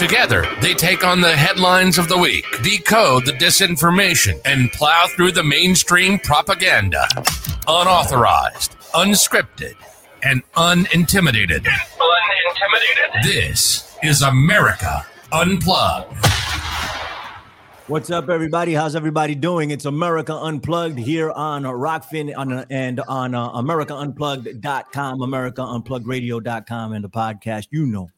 Together, they take on the headlines of the week, decode the disinformation, and plow through the mainstream propaganda. Unauthorized, unscripted, and unintimidated. Unintimidated. This is America Unplugged. What's up, everybody? How's everybody doing? It's America Unplugged here on Rokfin on, and on uh, AmericaUnplugged.com, AmericaUnpluggedRadio.com, and the podcast. You know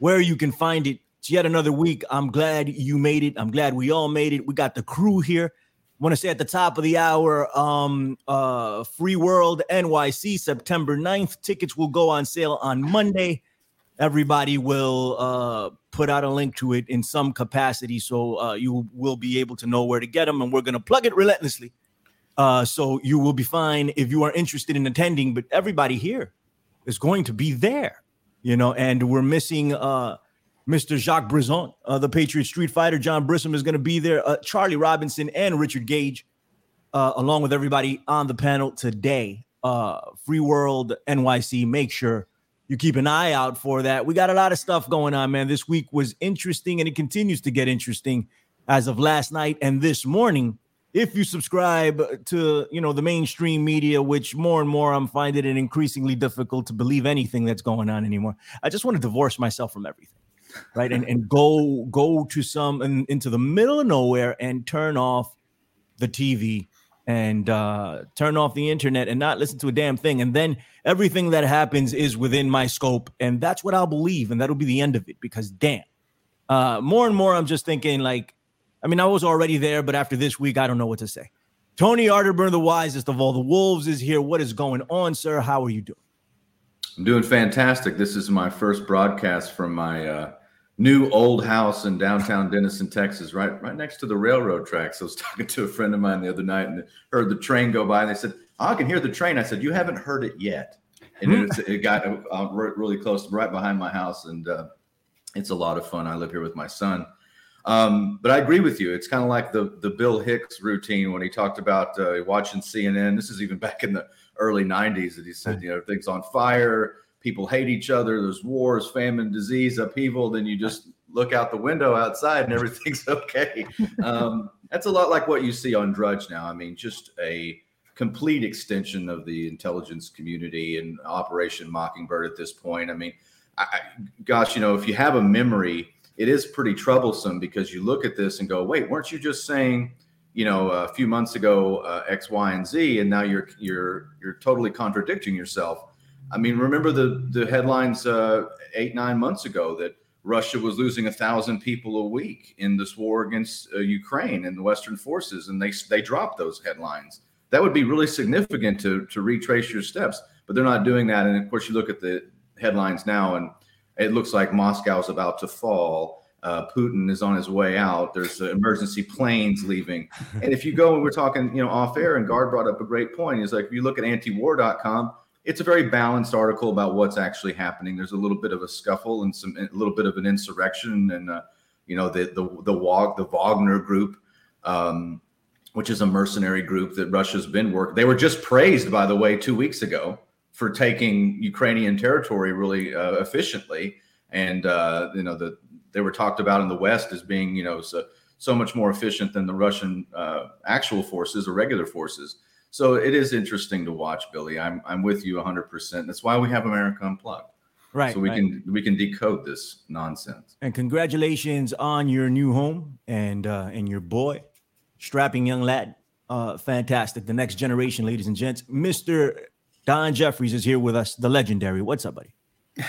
where you can find it. It's yet another week. I'm glad you made it. I'm glad we all made it. We got the crew here. Want to say at the top of the hour, um, uh, Free World NYC, September 9th. Tickets will go on sale on Monday. Everybody will uh, put out a link to it in some capacity, so uh, you will be able to know where to get them, and we're going to plug it relentlessly. Uh, so you will be fine if you are interested in attending. But everybody here is going to be there, you know. And we're missing uh, Mr. Jacques Brisson, uh, the Patriot Street Fighter. John Brissom is going to be there. Uh, Charlie Robinson and Richard Gage, uh, along with everybody on the panel today. Uh, Free World NYC. Make sure you keep an eye out for that. We got a lot of stuff going on, man. This week was interesting and it continues to get interesting as of last night and this morning. If you subscribe to, you know, the mainstream media, which more and more I'm finding it increasingly difficult to believe anything that's going on anymore. I just want to divorce myself from everything. Right. And and go go to some and into the middle of nowhere and turn off the TV and uh, turn off the internet and not listen to a damn thing. And then everything that happens is within my scope. And that's what I'll believe. And that'll be the end of it because damn. Uh, more and more, I'm just thinking, like, I mean, I was already there, but after this week, I don't know what to say. Tony Arterburn, the wisest of all the wolves, is here. What is going on, sir? How are you doing? I'm doing fantastic. This is my first broadcast from my uh, new old house in downtown Denison, Texas, right right next to the railroad tracks. I was talking to a friend of mine the other night and heard the train go by, and they said, oh, "I can hear the train." I said, "You haven't heard it yet," and it, it got uh, really close, right behind my house, and uh, it's a lot of fun. I live here with my son. Um, but I agree with you. It's kind of like the the Bill Hicks routine when he talked about uh, watching CNN. This is even back in the early '90s that he said, you know, things on fire people hate each other. There's wars, famine, disease, upheaval. Then you just look out the window outside and everything's okay. Um, that's a lot like what you see on Drudge now. I mean, just a complete extension of the intelligence community and Operation Mockingbird at this point. I mean, I, gosh, you know, if you have a memory, it is pretty troublesome because you look at this and go, wait, weren't you just saying? you know a few months ago uh, x y and z and now you're you're you're totally contradicting yourself I mean, remember the the headlines uh, eight nine months ago that Russia was losing a thousand people a week in this war against uh, Ukraine and the Western forces, and they they dropped those headlines. That would be really significant to to retrace your steps, but they're not doing that. And of course, you look at the headlines now, and it looks like Moscow's about to fall. Uh, Putin is on his way out. There's uh, emergency planes leaving. And if you go, and we're talking, you know, off air, and Guard brought up a great point. He's like, if you look at antiwar.com, it's a very balanced article about what's actually happening. There's a little bit of a scuffle and some a little bit of an insurrection, and uh, you know the the the Wag the Wagner group, um, which is a mercenary group that Russia's been working. They were just praised, by the way, two weeks ago for taking Ukrainian territory really uh, efficiently, and uh, you know the they were talked about in the West as being you know so so much more efficient than the Russian uh, actual forces or regular forces. So it is interesting to watch, Billy. I'm I'm with you 100. percent That's why we have America Unplugged. Right. So we right. can we can decode this nonsense. And congratulations on your new home and uh, and your boy, strapping young lad. Uh, fantastic. The next generation, ladies and gents. Mr. Don Jeffries is here with us, the legendary. What's up, buddy?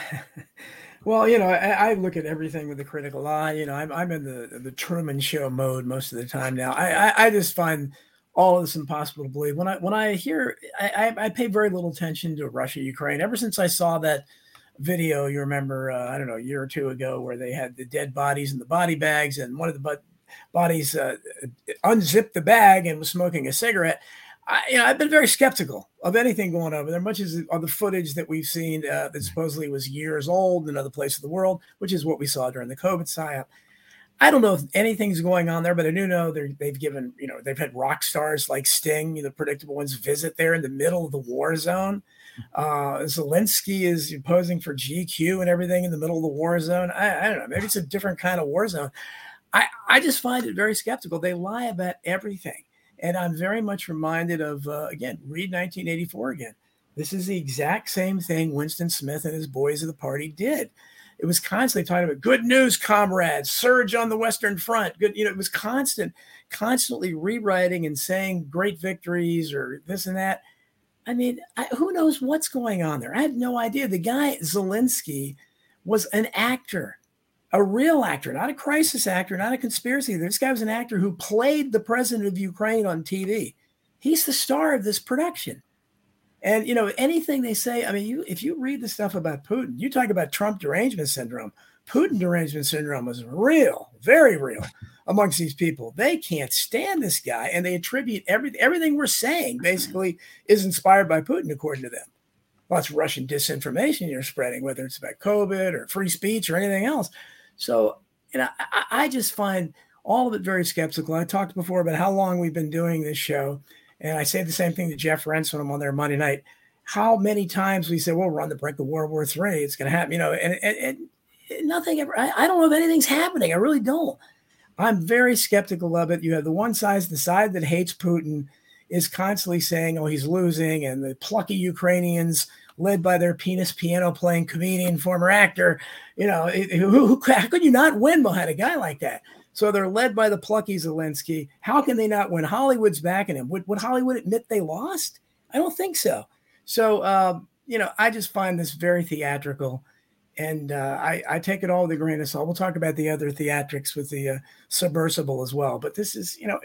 well, you know, I, I, look at everything with a critical eye. You know, I'm, I'm in the the Truman Show mode most of the time now. I, I, I just find all of this is impossible to believe. When I when I hear, I, I, I pay very little attention to Russia Ukraine. Ever since I saw that video, you remember, uh, I don't know, a year or two ago, where they had the dead bodies in the body bags, and one of the bodies uh, unzipped the bag and was smoking a cigarette. I, you know, I've been very skeptical of anything going over there, much as of the footage that we've seen uh, that supposedly was years old in another place of the world, which is what we saw during the COVID psyop. I don't know if anything's going on there, but I do know they've given, you know, they've had rock stars like Sting, the predictable ones, visit there in the middle of the war zone. Uh, Zelensky is posing for GQ and everything in the middle of the war zone. I, I don't know. Maybe it's a different kind of war zone. I, I just find it very skeptical. They lie about everything. And I'm very much reminded of, uh, again, read 1984 again. This is the exact same thing Winston Smith and his boys of the party did it was constantly talking about good news, comrades, surge on the Western Front. Good, you know, it was constant, constantly rewriting and saying great victories or this and that. I mean, I, who knows what's going on there? I had no idea. The guy Zelensky was an actor, a real actor, not a crisis actor, not a conspiracy. This guy was an actor who played the president of Ukraine on TV. He's the star of this production. And you know, anything they say, I mean, you if you read the stuff about Putin, you talk about Trump derangement syndrome. Putin derangement syndrome is real, very real amongst these people. They can't stand this guy, and they attribute every everything we're saying basically is inspired by Putin, according to them. Well, of Russian disinformation you're spreading, whether it's about COVID or free speech or anything else. So, you know, I, I just find all of it very skeptical. I talked before about how long we've been doing this show and I say the same thing to Jeff Rense when I'm on there Monday night. How many times we say, well, we're on the brink of World War III. It's going to happen, you know, and, and, and nothing ever, I, I, don't know if anything's happening. I really don't. I'm very skeptical of it. You have the one side, the side that hates Putin is constantly saying, oh, he's losing. And the plucky Ukrainians, led by their penis piano playing comedian, former actor, you know, who, who, how could you not win behind a guy like that? So they're led by the plucky Zelensky. How can they not win? Hollywood's backing him. Would, would Hollywood admit they lost? I don't think so. So, uh, you know, I just find this very theatrical. And uh, I, I, take it all with a grain of salt. We'll talk about the other theatrics with the uh, submersible as well. But this is, you know,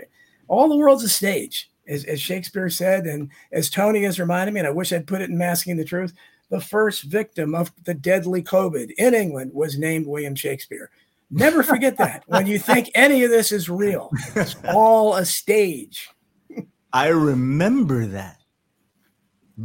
all the world's a stage, as, as Shakespeare said. And as Tony has reminded me, and I wish I'd put it in Masking the Truth, the first victim of the deadly COVID in England was named William Shakespeare. Never forget that when you think any of this is real, it's all a stage. I remember that.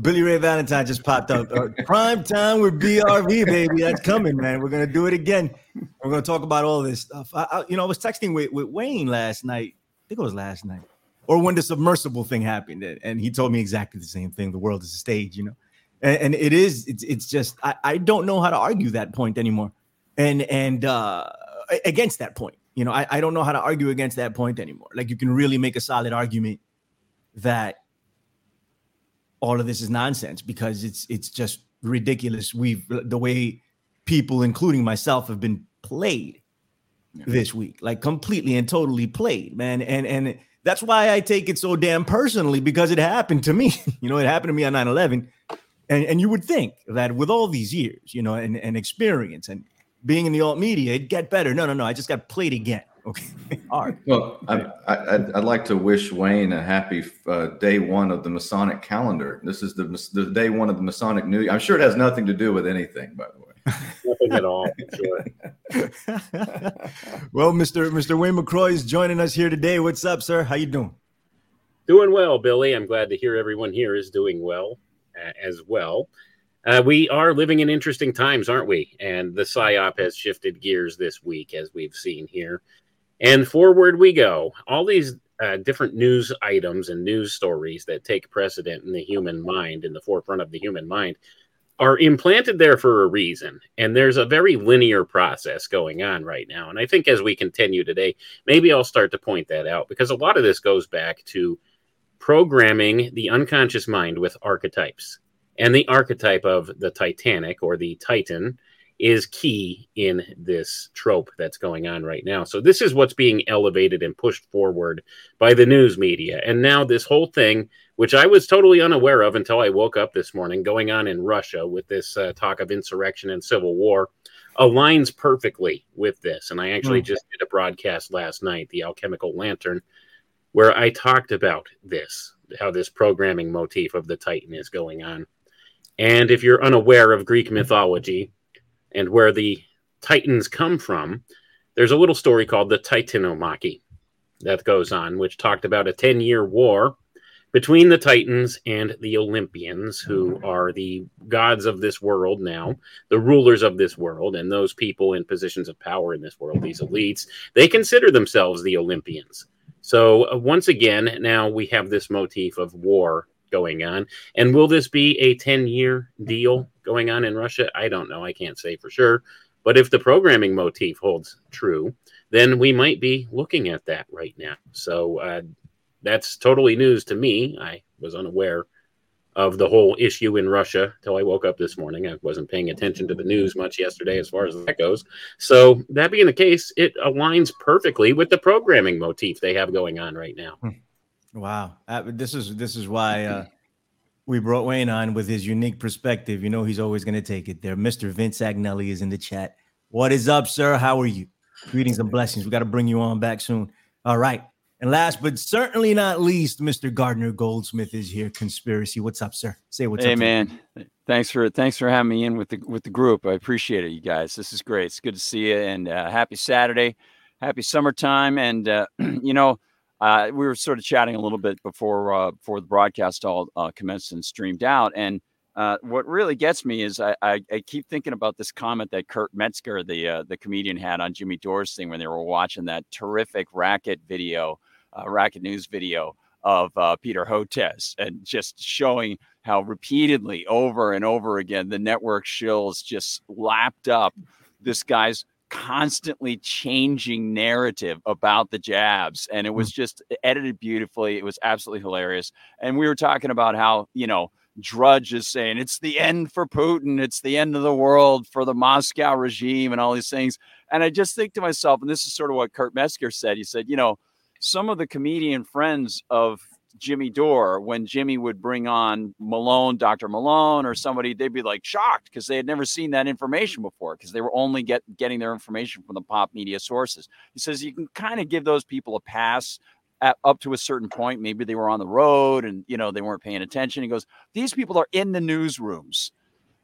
Billy Ray Valentine just popped up. Uh, prime time with BRV, baby. That's coming, man. We're gonna do it again. We're gonna talk about all this stuff. I, I, you know, I was texting with, with Wayne last night. I think it was last night, or when the submersible thing happened, and he told me exactly the same thing. The world is a stage, you know, and, and it is. It's, it's just I, I don't know how to argue that point anymore, and and uh against that point. You know, I, I don't know how to argue against that point anymore. Like you can really make a solid argument that all of this is nonsense because it's it's just ridiculous. We've the way people, including myself, have been played yeah. this week, like completely and totally played, man. And and that's why I take it so damn personally because it happened to me. you know, it happened to me on 9-11. And, and you would think that with all these years, you know, and, and experience and being in the alt media, it'd get better. No, no, no. I just got played again. Okay. All right. Well, I, I, would like to wish Wayne a happy uh, day one of the Masonic calendar. This is the, the day one of the Masonic New Year. I'm sure it has nothing to do with anything, by the way. nothing at all. Sure. well, Mr. Mr. Wayne McRoy is joining us here today. What's up, sir? How you doing? Doing well, Billy. I'm glad to hear everyone here is doing well uh, as well. Uh, we are living in interesting times, aren't we? And the PSYOP has shifted gears this week, as we've seen here. And forward we go. All these uh, different news items and news stories that take precedent in the human mind, in the forefront of the human mind, are implanted there for a reason. And there's a very linear process going on right now. And I think as we continue today, maybe I'll start to point that out because a lot of this goes back to programming the unconscious mind with archetypes and the archetype of the Titanic or the Titan is key in this trope that's going on right now. So this is what's being elevated and pushed forward by the news media. And now this whole thing, which I was totally unaware of until I woke up this morning, going on in Russia with this uh, talk of insurrection and civil war, aligns perfectly with this. And I actually mm. just did a broadcast last night, the Alchemical Lantern, where I talked about this, how this programming motif of the Titan is going on. And if you're unaware of Greek mythology and where the Titans come from, there's a little story called the Titanomachy. that goes on, which talked about a 10 year war between the Titans and the Olympians, who are the gods of this world now, the rulers of this world, and those people in positions of power in this world, these elites, they consider themselves the Olympians. So, uh, once again, now we have this motif of war going on. And will this be a 10 year deal going on in Russia? I don't know. I can't say for sure. But if the programming motif holds true, then we might be looking at that right now. So uh, that's totally news to me. I was unaware of the whole issue in Russia till I woke up this morning. I wasn't paying attention to the news much yesterday as far as that goes. So, that being the case, it aligns perfectly with the programming motif they have going on right now. Wow, uh, this is this is why uh, we brought Wayne on with his unique perspective. You know, he's always going to take it there. Mr. Vince Agnelli is in the chat. What is up, sir? How are you? Greetings and blessings. We got to bring you on back soon. All right. And last but certainly not least, Mr. Gardner Goldsmith is here. Conspiracy. What's up, sir? Say what's hey, up. Hey man. Thanks for thanks for having me in with the with the group. I appreciate it, you guys. This is great. It's good to see you and uh, happy Saturday. Happy summertime. And uh, you know, uh, we were sort of chatting a little bit before uh, before the broadcast all uh, commenced and streamed out. And uh, what really gets me is I, I, I, keep thinking about this comment that Kurt Metzger, the uh, the comedian, had on Jimmy Dore's thing when they were watching that terrific racket video, uh, racket news video of Peter Hotez, and just showing how repeatedly, over and over again, the network shills just lapped up this guy's constantly changing narrative about the jabs and it was mm. just edited beautifully it was absolutely hilarious and we were talking about how you know drudge is saying it's the end for putin it's the end of the world for the moscow regime and all these things and i just think to myself and this is sort of what kurt metzger said he said you know some of the comedian friends of Jimmy Dore, when Jimmy would bring on Malone, Dr. Malone, or somebody, they'd be like shocked because they had never seen that information before because they were only get, getting their information from the pop media sources. He says you can kind of give those people a pass at, up to a certain point. Maybe they were on the road and you know they weren't paying attention. He goes, these people are in the newsrooms.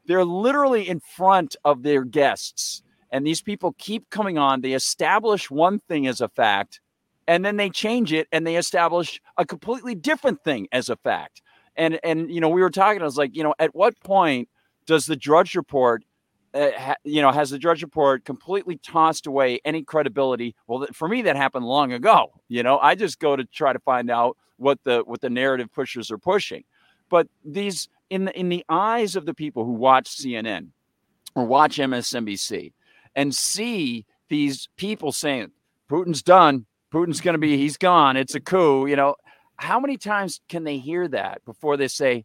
They're literally in front of their guests. And these people keep coming on. They establish one thing as a fact and then they change it and they establish a completely different thing as a fact. And and you know, we were talking. I was like, you know, at what point does the Drudge Report, uh, ha, you know, has the Drudge Report completely tossed away any credibility? Well, for me, that happened long ago. You know, I just go to try to find out what the what the narrative pushers are pushing. But these in the, in the eyes of the people who watch CNN or watch MSNBC and see these people saying Putin's done, Putin's going to be, he's gone. It's a coup. You know, how many times can they hear that before they say,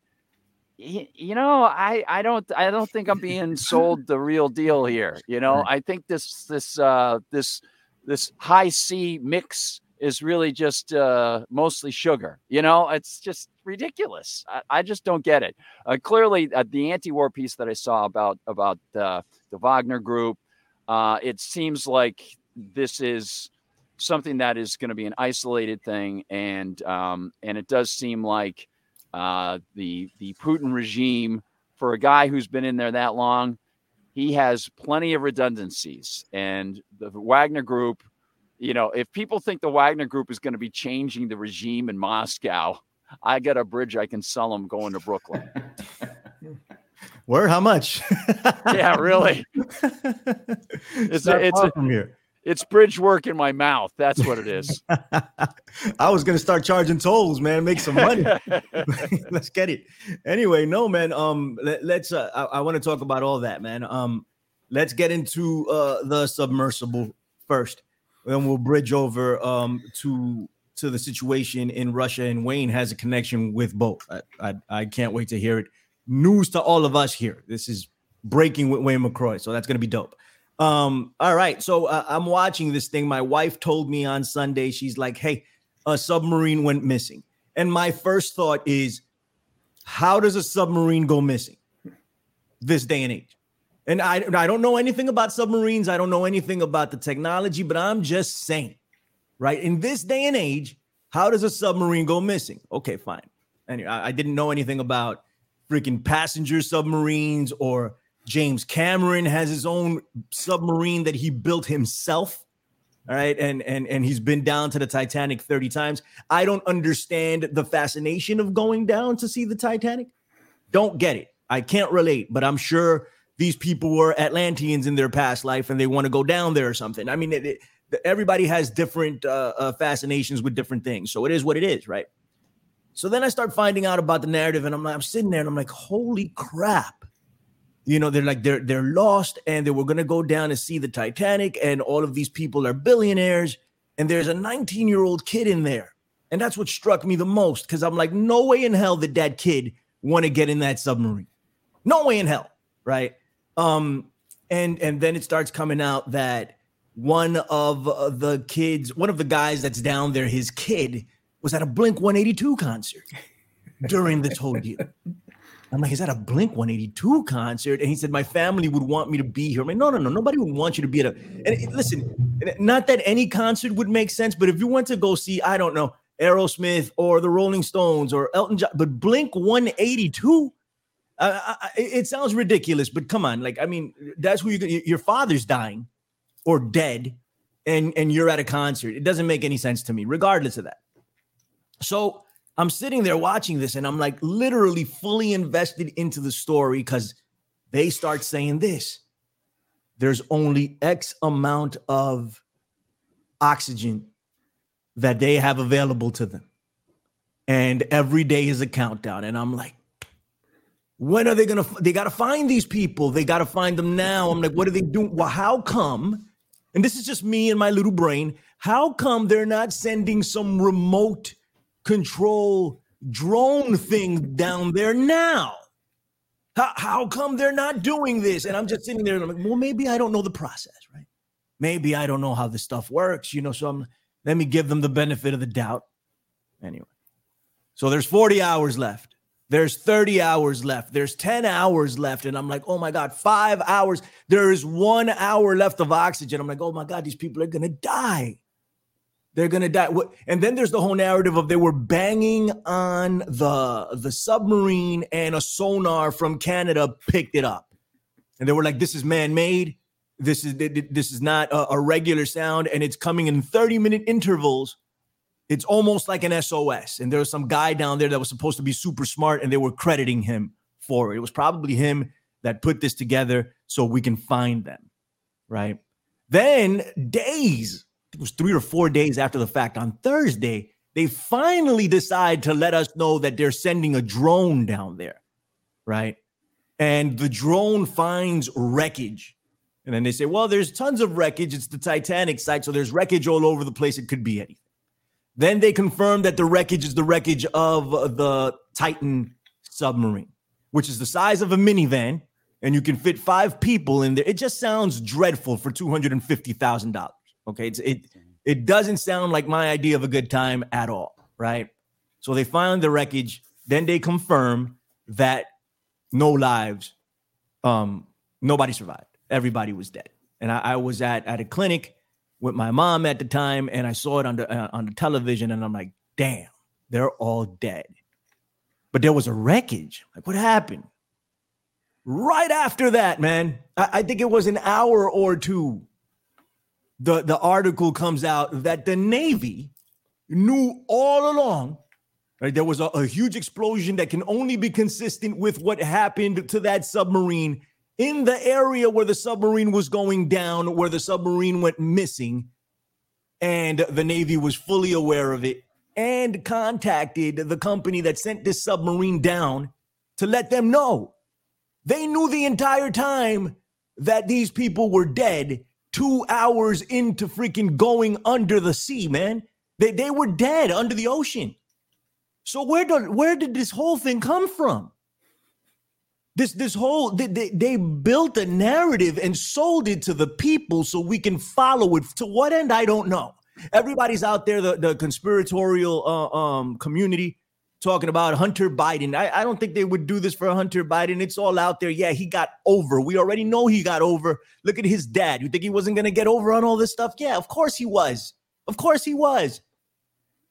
you know, I, I don't, I don't think I'm being sold the real deal here. You know, I think this, this, uh, this, this Hi-C mix is really just uh, mostly sugar. You know, it's just ridiculous. I, I just don't get it. Uh, clearly, uh, the anti-war piece that I saw about about uh, the Wagner Group, uh, it seems like this is something that is going to be an isolated thing, and um, and it does seem like uh, the the Putin regime for a guy who's been in there that long, he has plenty of redundancies, and the Wagner Group. You know, if people think the Wagner Group is going to be changing the regime in Moscow, I got a bridge I can sell them going to Brooklyn. Where? How much? yeah, really. it's, it's, a, it's a, from here. It's bridge work in my mouth. That's what it is. I was gonna start charging tolls, man. Make some money. let's get it. Anyway, no, man. Um, let, us Uh, I, I want to talk about all that, man. Um, let's get into uh the submersible first, and we'll bridge over um to to the situation in Russia. And Wayne has a connection with both. I I, I can't wait to hear it. News to all of us here. This is breaking with Wayne McRoy, so that's gonna be dope. Um, all right. So uh, I'm watching this thing. My wife told me on Sunday, she's like, hey, a submarine went missing. And my first thought is, how does a submarine go missing this day and age? And I, I don't know anything about submarines. I don't know anything about the technology, but I'm just saying, right? In this day and age, how does a submarine go missing? Okay, fine. Anyway, I, I didn't know anything about freaking passenger submarines or James Cameron has his own submarine that he built himself. All right. And and and he's been down to the Titanic 30 times. I don't understand the fascination of going down to see the Titanic. Don't get it. I can't relate, but I'm sure these people were Atlanteans in their past life and they want to go down there or something. I mean, it, it, everybody has different uh, uh, fascinations with different things. So it is what it is, right? So then I start finding out about the narrative and I'm like, I'm sitting there and I'm like, holy crap you know they're like they're they're lost and they were going to go down and see the titanic and all of these people are billionaires and there's a 19 year old kid in there. And that's what struck me the most because i'm like no way in hell did that kid want to get in that submarine. No way in hell right? Um and and then it starts coming out that one of the kids one of the guys that's down there his kid was at a blink 182 concert during this whole deal I'm like, is that a Blink 182 concert? And he said, my family would want me to be here. I'm like, no, no, no, nobody would want you to be at a. And listen, not that any concert would make sense, but if you went to go see, I don't know, Aerosmith or the Rolling Stones or Elton John, but Blink 182, uh, I, it sounds ridiculous, but come on, like, I mean, that's who you your father's dying or dead, and and you're at a concert. It doesn't make any sense to me, regardless of that. So I'm sitting there watching this and I'm like literally fully invested into the story because they start saying this there's only X amount of oxygen that they have available to them. And every day is a countdown. And I'm like, when are they gonna? They gotta find these people. They gotta find them now. I'm like, what are they doing? Well, how come? And this is just me and my little brain. How come they're not sending some remote control drone thing down there now? How, how come they're not doing this? And I'm just sitting there and I'm like, well, maybe I don't know the process, right? Maybe I don't know how this stuff works, you know. So I'm let me give them the benefit of the doubt. Anyway, so there's 40 hours left. There's 30 hours left. There's 10 hours left. And I'm like, oh my God, five hours. There is one hour left of oxygen. I'm like, oh my God, these people are going to die. They're gonna die. And then there's the whole narrative of they were banging on the the submarine, and a sonar from Canada picked it up, and they were like, "This is man-made. This is this is not a, a regular sound, and it's coming in 30 minute intervals. It's almost like an SOS." And there was some guy down there that was supposed to be super smart, and they were crediting him for it. It was probably him that put this together so we can find them, right? Then days it was three or four days after the fact, on Thursday, they finally decide to let us know that they're sending a drone down there, right? And the drone finds wreckage. And then they say, well, there's tons of wreckage. It's the Titanic site. So there's wreckage all over the place. It could be anything. Then they confirm that the wreckage is the wreckage of the Titan submarine, which is the size of a minivan. And you can fit five people in there. It just sounds dreadful for $250,000. Okay, it's, it it doesn't sound like my idea of a good time at all, right? So they find the wreckage, then they confirm that no lives, um, nobody survived. Everybody was dead. And I, I was at at a clinic with my mom at the time, and I saw it on the uh, on the television, and I'm like, damn, they're all dead. But there was a wreckage. Like, what happened? Right after that, man, I, I think it was an hour or two the, the article comes out that the Navy knew all along right, there was a, a huge explosion that can only be consistent with what happened to that submarine in the area where the submarine was going down, where the submarine went missing. And the Navy was fully aware of it and contacted the company that sent this submarine down to let them know. They knew the entire time that these people were dead two hours into freaking going under the sea, man. They, they were dead under the ocean. So where did where did this whole thing come from? This this whole they, they, they built a narrative and sold it to the people so we can follow it. To what end? I don't know. Everybody's out there, the, the conspiratorial uh, um, community talking about Hunter Biden. I, I don't think they would do this for Hunter Biden. It's all out there. Yeah, he got over. We already know he got over. Look at his dad. You think he wasn't going to get over on all this stuff? Yeah, of course he was. Of course he was.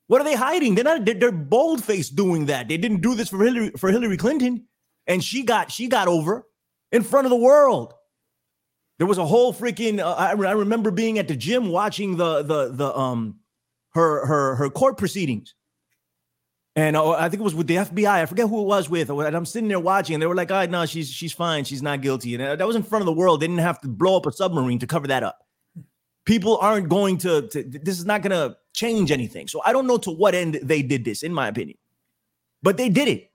What are they hiding? They're not. They're, they're bold faced doing that. They didn't do this for Hillary for Hillary Clinton, and she got she got over in front of the world. There was a whole freaking. Uh, I, I remember being at the gym watching the the the um her her her court proceedings, and uh, I think it was with the FBI. I forget who it was with. And I'm sitting there watching, and they were like, "All right, no, she's she's fine. She's not guilty." And uh, that was in front of the world. They didn't have to blow up a submarine to cover that up. People aren't going to. to this is not going to change anything. So I don't know to what end they did this, in my opinion, but they did it.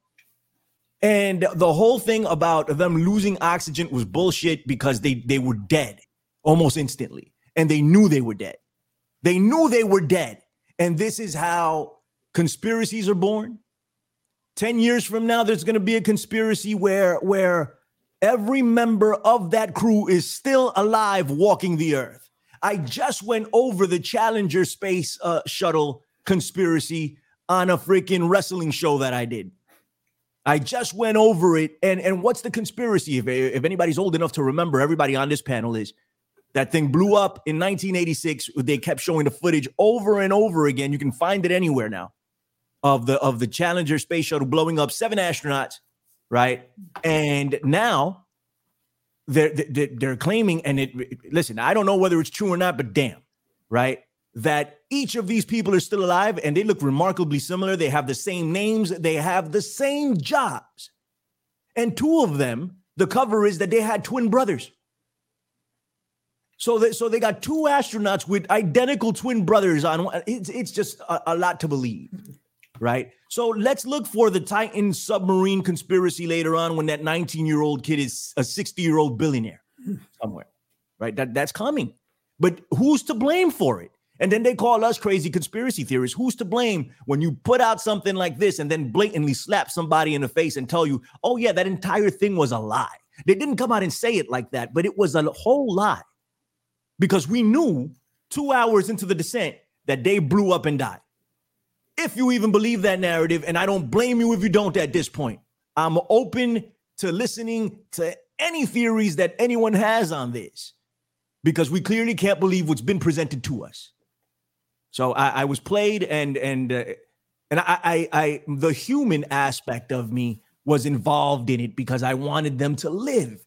And the whole thing about them losing oxygen was bullshit because they they were dead almost instantly, and they knew they were dead. They knew they were dead, and this is how conspiracies are born. Ten years from now, there's going to be a conspiracy where where every member of that crew is still alive, walking the earth. I just went over the Challenger space uh, shuttle conspiracy on a freaking wrestling show that I did. I just went over it. And, and what's the conspiracy? If, if anybody's old enough to remember, everybody on this panel is that thing blew up in 1986. They kept showing the footage over and over again. You can find it anywhere now of the of the Challenger space shuttle blowing up seven astronauts, right? And now they're they're, they're claiming, and it listen, I don't know whether it's true or not, but damn, right? That each of these people are still alive and they look remarkably similar. They have the same names, they have the same jobs. And two of them, the cover is that they had twin brothers. So, they, so they got two astronauts with identical twin brothers on. It's it's just a, a lot to believe, right? So let's look for the Titan submarine conspiracy later on when that 19 year old kid is a 60 year old billionaire somewhere, right? That that's coming. But who's to blame for it? And then they call us crazy conspiracy theorists. Who's to blame when you put out something like this and then blatantly slap somebody in the face and tell you, oh, yeah, that entire thing was a lie? They didn't come out and say it like that, but it was a whole lie because we knew two hours into the descent that they blew up and died. If you even believe that narrative, and I don't blame you if you don't at this point, I'm open to listening to any theories that anyone has on this because we clearly can't believe what's been presented to us. So I, I was played, and and uh, and I, I, I, the human aspect of me was involved in it because I wanted them to live,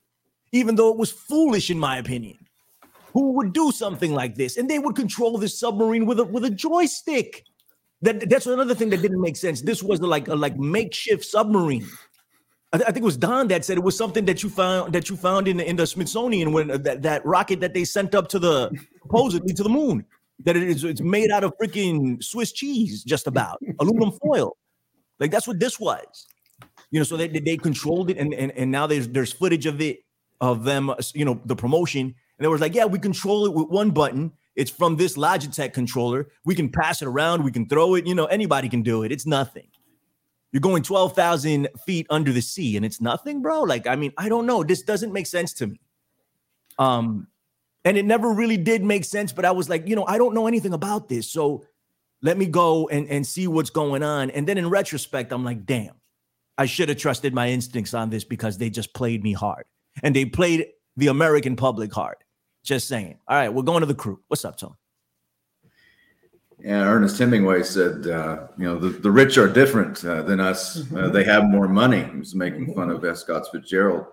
even though it was foolish in my opinion. Who would do something like this? And they would control this submarine with a with a joystick. That that's another thing that didn't make sense. This was like a like makeshift submarine. I, th- I, think it was Don that said it was something that you found that you found in the, in the Smithsonian when uh, that, that rocket that they sent up to the supposedly to the moon that it is it's made out of freaking Swiss cheese, just about aluminum foil. Like that's what this was. You know, so they they controlled it, and and, and now there's there's footage of it of them, you know, the promotion, and they was like, yeah, we control it with one button. It's from this Logitech controller. We can pass it around. We can throw it. You know, anybody can do it. It's nothing. You're going 12,000 feet under the sea and it's nothing, bro. Like, I mean, I don't know. This doesn't make sense to me. Um, and it never really did make sense, but I was like, you know, I don't know anything about this. So let me go and, and see what's going on. And then in retrospect, I'm like, damn, I should have trusted my instincts on this because they just played me hard. And they played the American public hard. Just saying. All right, we're going to the crew. What's up, Tom? Yeah, Ernest Hemingway said, uh, you know, the, the rich are different uh, than us. Uh, they have more money. He was making fun of. Scott Fitzgerald.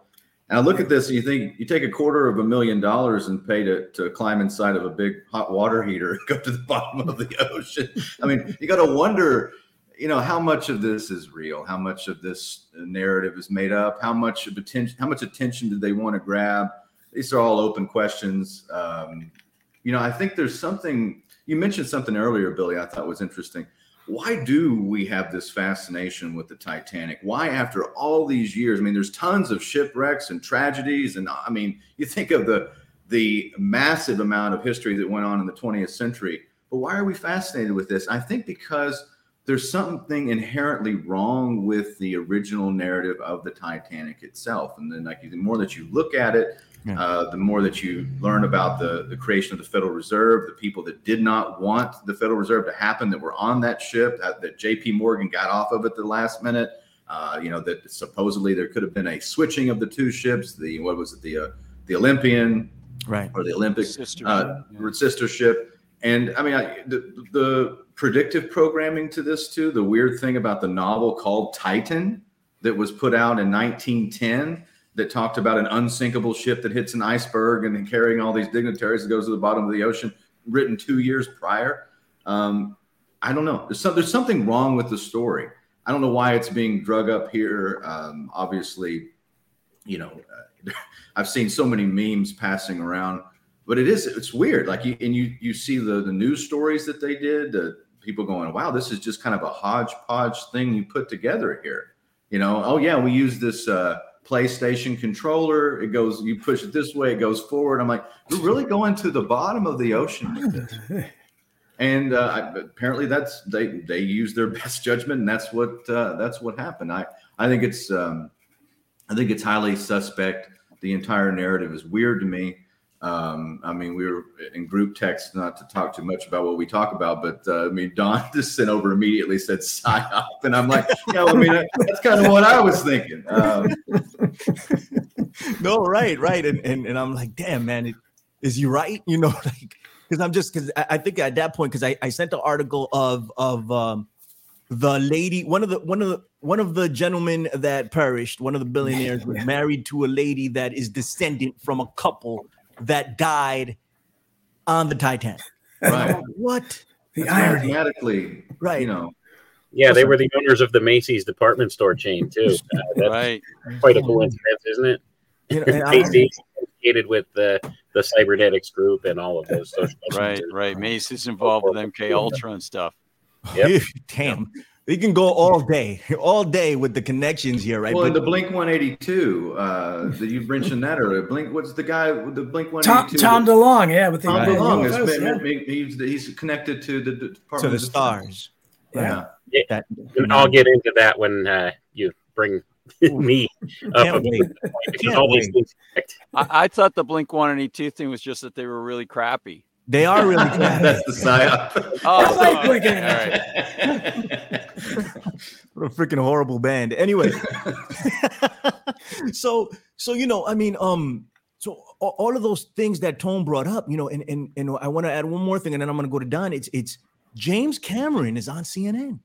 Now look at this and you think you take a quarter of a million dollars and pay to, to climb inside of a big hot water heater and go to the bottom of the ocean. I mean, you got to wonder, you know, how much of this is real? How much of this narrative is made up? How much of attention, how much attention did they want to grab? These are all open questions. Um, you know, I think there's something, you mentioned something earlier, Billy, I thought was interesting why do we have this fascination with the Titanic? Why, after all these years, I mean, there's tons of shipwrecks and tragedies, and I mean, you think of the the massive amount of history that went on in the 20th century, but why are we fascinated with this? I think because there's something inherently wrong with the original narrative of the Titanic itself, and then like the more that you look at it, yeah. Uh, the more that you learn about the, the creation of the Federal Reserve, the people that did not want the Federal Reserve to happen that were on that ship, that, that J.P. Morgan got off of at the last minute. Uh, you know that supposedly there could have been a switching of the two ships. The what was it? The uh, the Olympian, right, or the Olympic sister, uh, yeah. sister ship. And I mean, I, the, the predictive programming to this too. The weird thing about the novel called Titan that was put out in 1910 that talked about an unsinkable ship that hits an iceberg and then carrying all these dignitaries that goes to the bottom of the ocean, written two years prior. Um, I don't know. There's some, there's something wrong with the story. I don't know why it's being drug up here. Um, obviously, you know, uh, I've seen so many memes passing around, but it is it's weird. Like you and you you see the the news stories that they did, the people going, "Wow, this is just kind of a hodgepodge thing you put together here." You know, oh yeah, we use this uh, PlayStation controller. It goes, you push it this way, it goes forward. I'm like, we're really going to the bottom of the ocean with this. and uh, apparently that's they they use their best judgment, and that's what uh, that's what happened. I I think it's um, I think it's highly suspect. The entire narrative is weird to me. Um, I mean, we were in group text, not to talk too much about what we talk about, but uh, I mean, Don just sent over immediately said psyop, and I'm like, yeah, I mean, that's kind of what I was thinking. Um, no, right, right, and and and I'm like, damn, man, it, is he right? You know, like because I'm just because I, I, think at that point because I, I sent the article of of um, the lady one of the one of the one of the gentlemen that perished one of the billionaires was married to a lady that is descendant from a couple that died on the Titanic. Right. what the irony? Automatically, right? You know. Yeah, they were the owners of the Macy's department store chain too. Uh, right. Quite a coincidence, isn't it? You know, Macy's associated with the the cybernetics group and all of those social. Right, right. Macy's involved with MK Ultra and stuff. Yep. Damn. We can go all day, all day with the connections here, right? Well, But- in the Blink 182, uh, that you mentioned that earlier. Blink, what's the guy with the Blink Tom 182? Tom DeLonge, yeah, with the Tom Right. DeLonge has UFOs, been, yeah. he's, he's connected to the Department to of the stars. Yeah. That, I'll get into that when uh, you bring me up Can't wait. the point, because Can't all these things. I, I thought the Blink 182 thing was just that they were really crappy. They are really bad. That's the psyop. Oh, I like sorry. Blink All right. what a freaking horrible band. Anyway, so so you know, I mean, um, so all of those things that Tone brought up, you know, and and and I want to add one more thing, and then I'm going to go to Don. It's it's James Cameron is on CNN,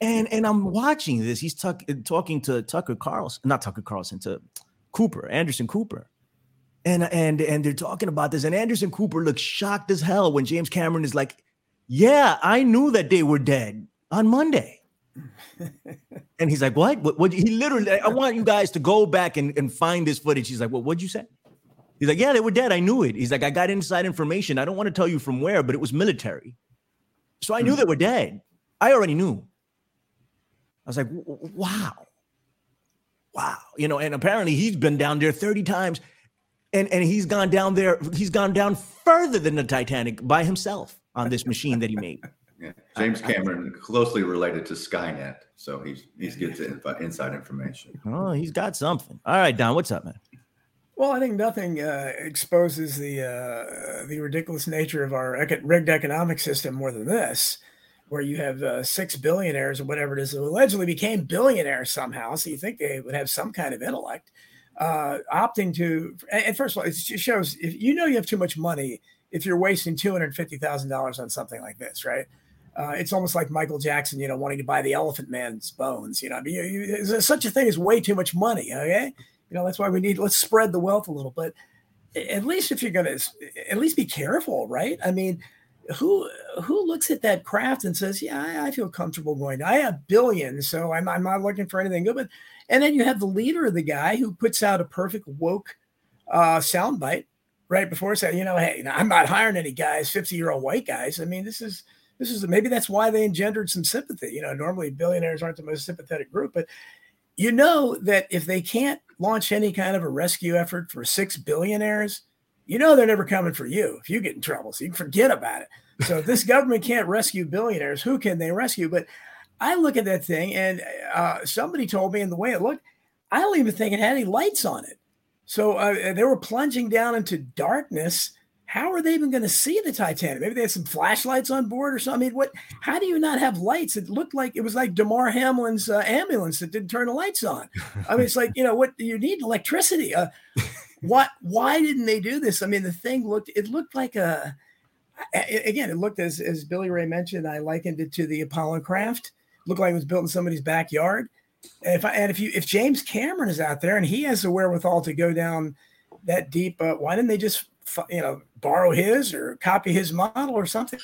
and and I'm watching this. He's tuck, talking to Tucker Carlson, not Tucker Carlson, to Cooper, Anderson Cooper. And, and and they're talking about this, and Anderson Cooper looks shocked as hell when James Cameron is like, "Yeah, I knew that they were dead on Monday." And he's like, what? What? what he literally, I want you guys to go back and, and find this footage. He's like, well, what'd you say? He's like, yeah, they were dead. I knew it. He's like, I got inside information. I don't want to tell you from where, but it was military. So I knew hmm. they were dead. I already knew. I was like, "W- w- wow. Wow. You know, and apparently he's been down there 30 times and, and he's gone down there. He's gone down further than the Titanic by himself on this machine that he made. Yeah. James Cameron, closely related to Skynet. So he's he's gets infi- inside information. Oh, he's got something. All right, Don, what's up, man? Well, I think nothing uh, exposes the uh, the ridiculous nature of our eco- rigged economic system more than this, where you have uh, six billionaires or whatever it is who allegedly became billionaires somehow. So you think they would have some kind of intellect, uh, opting to. And first of all, it just shows if you know you have too much money if you're wasting two hundred fifty thousand dollars on something like this, right? Uh, it's almost like Michael Jackson, you know, wanting to buy the Elephant Man's bones. You know, I mean, you, you, such a thing as way too much money. Okay, you know that's why we need let's spread the wealth a little but at least if you're gonna at least be careful right i mean who who looks at that craft and says yeah i, I feel comfortable going i have billions so I'm, I'm not looking for anything good but and then you have the leader of the guy who puts out a perfect woke uh soundbite right before saying you know hey i'm not hiring any guys 50 year old white guys i mean this is this is maybe that's why they engendered some sympathy you know normally billionaires aren't the most sympathetic group but you know that if they can't launch any kind of a rescue effort for six billionaires, you know they're never coming for you if you get in trouble. So you can forget about it. So if this government can't rescue billionaires, who can they rescue? But I look at that thing, and uh, somebody told me, in the way it looked, I don't even think it had any lights on it. So uh, they were plunging down into darkness. How are they even going to see the Titanic? Maybe they had some flashlights on board or something. I mean, what? How do you not have lights? It looked like it was like Damar Hamlin's uh, ambulance that didn't turn the lights on. I mean, it's like you know what? You need electricity. Uh, what? Why didn't they do this? I mean, the thing looked. It looked like a- Again, it looked as as Billy Ray mentioned. I likened it to the Apollo craft. Looked like it was built in somebody's backyard. And if I, and if you if James Cameron is out there and he has the wherewithal to go down that deep, uh, why didn't they just you know borrow his or copy his model or something?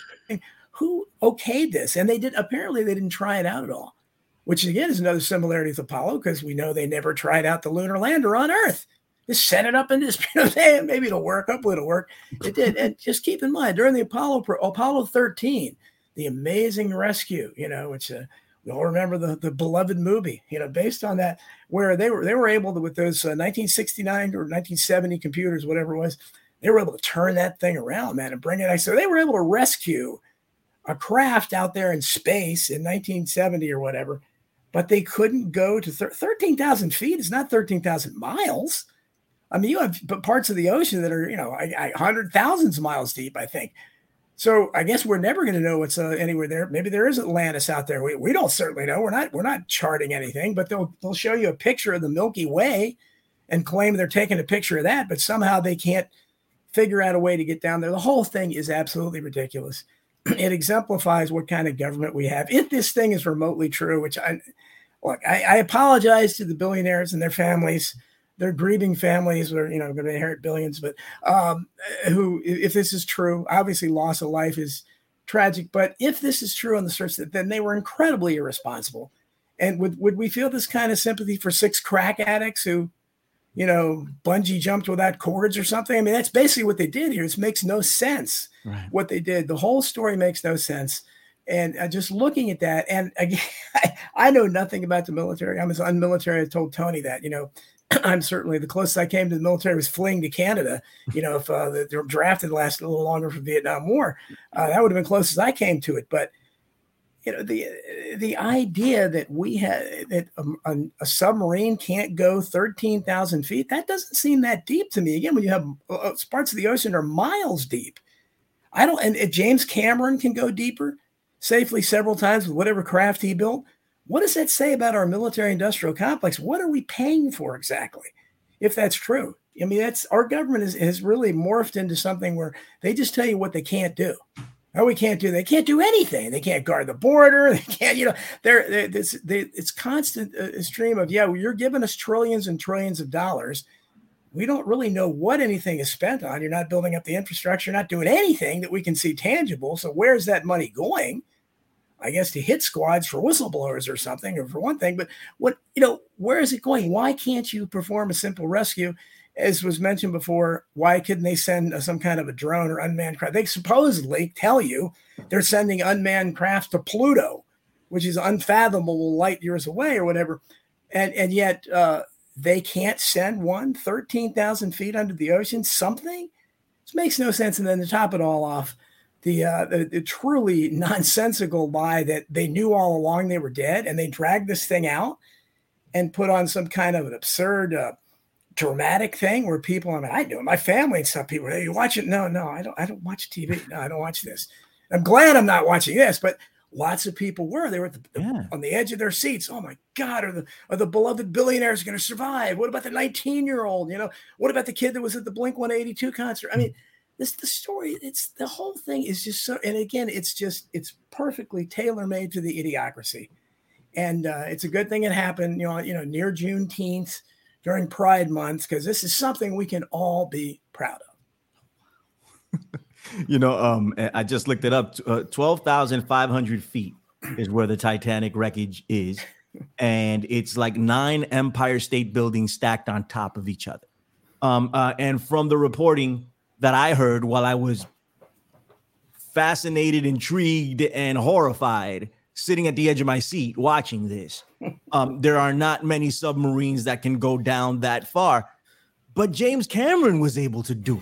Who okayed this? And they did. Apparently, they didn't try it out at all, which again is another similarity with Apollo because we know they never tried out the lunar lander on Earth. Just set it up and just you know, maybe it'll work. Hopefully, it'll work. It did. and just keep in mind during the Apollo Apollo 13, the amazing rescue, you know, which. Uh, we all remember the, the beloved movie, you know, based on that, where they were they were able to with those uh, 1969 or 1970 computers, whatever it was, they were able to turn that thing around, man, and bring it. So they were able to rescue a craft out there in space in 1970 or whatever, but they couldn't go to thir- 13,000 feet. It's not 13,000 miles. I mean, you have parts of the ocean that are, you know, I, I, hundred thousands of miles deep, I think. So I guess we're never going to know what's uh, anywhere there. Maybe there is Atlantis out there. We, we don't certainly know. We're not we're not charting anything, but they'll they'll show you a picture of the Milky Way and claim they're taking a picture of that, but somehow they can't figure out a way to get down there. The whole thing is absolutely ridiculous. It exemplifies what kind of government we have. If this thing is remotely true, which I look, I, I apologize to the billionaires and their families they're grieving families are you know going to inherit billions but um, who if this is true obviously loss of life is tragic but if this is true on the surface then they were incredibly irresponsible. And would, would we feel this kind of sympathy for six crack addicts who you know bungee jumped without cords or something? I mean that's basically what they did here. It makes no sense right. what they did. The whole story makes no sense. And uh, just looking at that and again I, I, know nothing about the military. I'm as unmilitary i told tony that you know I'm certainly the closest I came to the military was fleeing to Canada. You know, if uh, the, drafted lasted a little longer for Vietnam War, uh, that would have been close as I came to it. But you know, the the idea that we had that a, a, a submarine can't go thirteen thousand feet that doesn't seem that deep to me. Again, when you have uh, uh parts of the ocean are miles deep, I don't. And James Cameron can go deeper safely several times with whatever craft he built. What does that say about our military industrial complex? What are we paying for exactly? If that's true, I mean, that's our government is, has really morphed into something where they just tell you what they can't do. Oh, we can't do. They can't do anything. They can't guard the border. They can't. You know, they're, they're they, it's constant uh, stream of yeah. Well, you're giving us trillions and trillions of dollars. We don't really know what anything is spent on. You're not building up the infrastructure. You're not doing anything that we can see tangible. So where's that money going? I guess to hit squads for whistleblowers or something, or for one thing. But what you know, where is it going? Why can't you perform a simple rescue? As was mentioned before, why couldn't they send some kind of a drone or unmanned craft? They supposedly tell you they're sending unmanned craft to Pluto, which is unfathomable light years away or whatever, and and yet uh, they can't send one 13,000 feet under the ocean. Something this makes no sense. And then to top it all off, the, uh, the, the truly nonsensical lie that they knew all along they were dead, and they dragged this thing out and put on some kind of an absurd, uh, dramatic thing where people, I mean, I do my family and stuff. People, hey, you watch it? No, no, I don't. I don't watch TV. No, I don't watch this. I'm glad I'm not watching this, but lots of people were. They were the, yeah. on the edge of their seats. Oh my God, are the are the beloved billionaires going to survive? What about the 19 year old? You know, what about the kid that was at the Blink 182 concert? I mean, this the story it's the whole thing is just so and again it's just it's perfectly tailor made to the idiocracy. And uh, it's a good thing it happened you know you know near juneteenth during pride month because this is something we can all be proud of. You know um i just looked it up uh, 12500 feet is where the titanic wreckage is and it's like nine empire state buildings stacked on top of each other. Um uh, and from the reporting that I heard while I was fascinated, intrigued, and horrified sitting at the edge of my seat watching this. Um, there are not many submarines that can go down that far, but James Cameron was able to do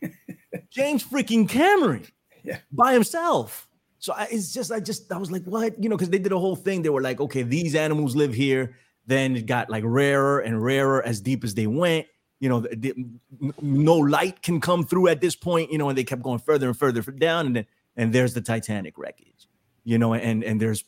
it. James freaking Cameron yeah. by himself. So I, it's just, I just, I was like, what? You know, because they did a whole thing. They were like, okay, these animals live here. Then it got like rarer and rarer as deep as they went you know, the, no light can come through at this point, you know, and they kept going further and further down, and and there's the Titanic wreckage, you know, and and there's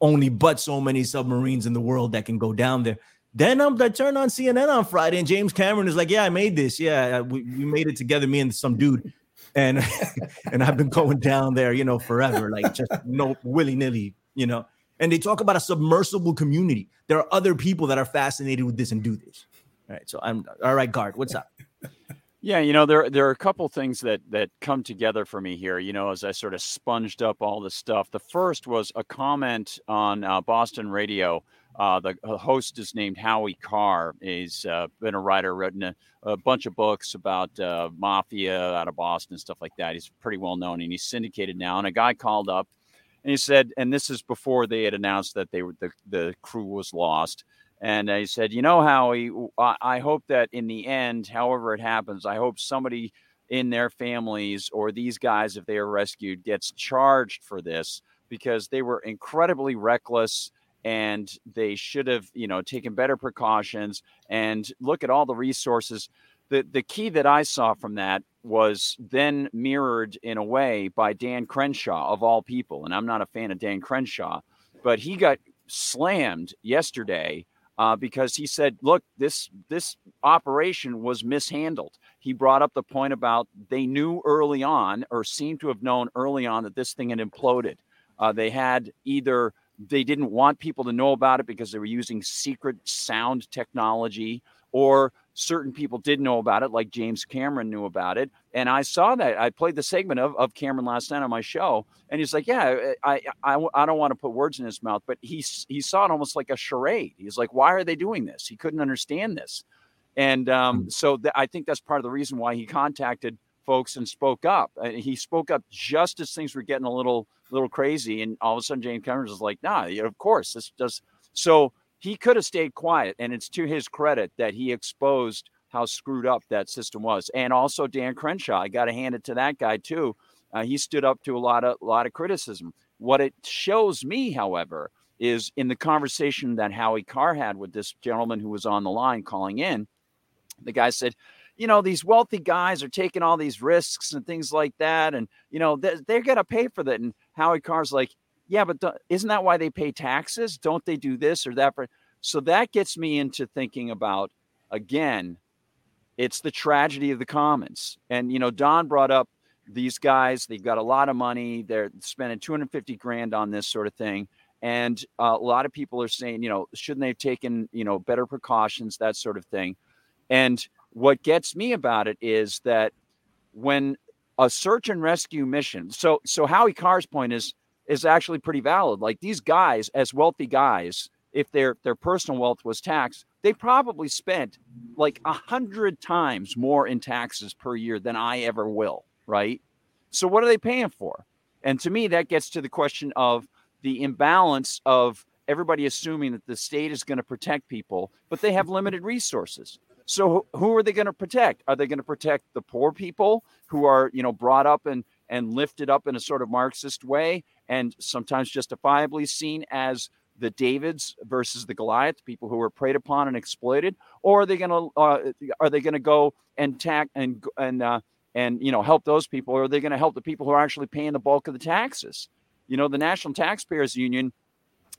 only but so many submarines in the world that can go down there. Then um, I turned on CNN on Friday, and James Cameron is like, "Yeah, I made this. Yeah, we, we made it together, me and some dude." And and I've been going down there, you know, forever, like just no willy nilly, you know And they talk about a submersible community. There are other people that are fascinated with this and do this. All right. So I'm all right, guard. What's up? Yeah, you know, there there are a couple things that that come together for me here. You know, as I sort of sponged up all this stuff. The first was a comment on uh, Boston radio. Uh, the host is named Howie Carr. He's uh, been a writer, written a, a bunch of books about uh, mafia out of Boston, stuff like that. He's pretty well known, and he's syndicated now. And a guy called up, and he said, and this is before they had announced that they were the the crew was lost. And I said, you know, Howie, I hope that in the end, however it happens, I hope somebody in their families or these guys, if they are rescued, gets charged for this because they were incredibly reckless and they should have, you know, taken better precautions and look at all the resources. The, the key that I saw from that was then mirrored in a way by Dan Crenshaw, of all people. And I'm not a fan of Dan Crenshaw, but he got slammed yesterday uh, because he said, "Look, this this operation was mishandled." He brought up the point about they knew early on, or seemed to have known early on, that this thing had imploded. Uh, they had either they didn't want people to know about it because they were using secret sound technology, or certain people did know about it, like James Cameron knew about it. And I saw that. I played the segment of, of Cameron last night on my show, and he's like, "Yeah, I, I, I don't want to put words in his mouth, but he he saw it almost like a charade. He's like, why are they doing this? He couldn't understand this, and um, mm. so th- I think that's part of the reason why he contacted folks and spoke up. Uh, he spoke up just as things were getting a little little crazy, and all of a sudden James Cameron was like, "Nah, of course this does." So he could have stayed quiet, and it's to his credit that he exposed how screwed up that system was. And also Dan Crenshaw, I got to hand it to that guy too. Uh, he stood up to a lot of a lot of criticism. What it shows me, however, is in the conversation that Howie Carr had with this gentleman who was on the line calling in. The guy said, "You know, these wealthy guys are taking all these risks and things like that, and you know they're, they're going to pay for that." And Howie Carr's like, "Yeah, but isn't that why they pay taxes? Don't they do this or that?" So that gets me into thinking about again it's the tragedy of the commons. And you know, Don brought up these guys. They've got a lot of money. They're spending 250 grand on this sort of thing. And uh, a lot of people are saying, you know, shouldn't they have taken, you know, better precautions, that sort of thing. And what gets me about it is that when a search and rescue mission, so so Howie Carr's point is is actually pretty valid. Like these guys, as wealthy guys, if their their personal wealth was taxed, they probably spent like a hundred times more in taxes per year than I ever will, right? So what are they paying for? And to me, that gets to the question of the imbalance of everybody assuming that the state is going to protect people, but they have limited resources. So who are they going to protect? Are they going to protect the poor people who are, you know, brought up and and lifted up in a sort of Marxist way and sometimes justifiably seen as the Davids versus the Goliath, people who were preyed upon and exploited, or are they going to uh, are they going to go and tack and and uh, and you know help those people, or are they going to help the people who are actually paying the bulk of the taxes? You know, the National Taxpayers Union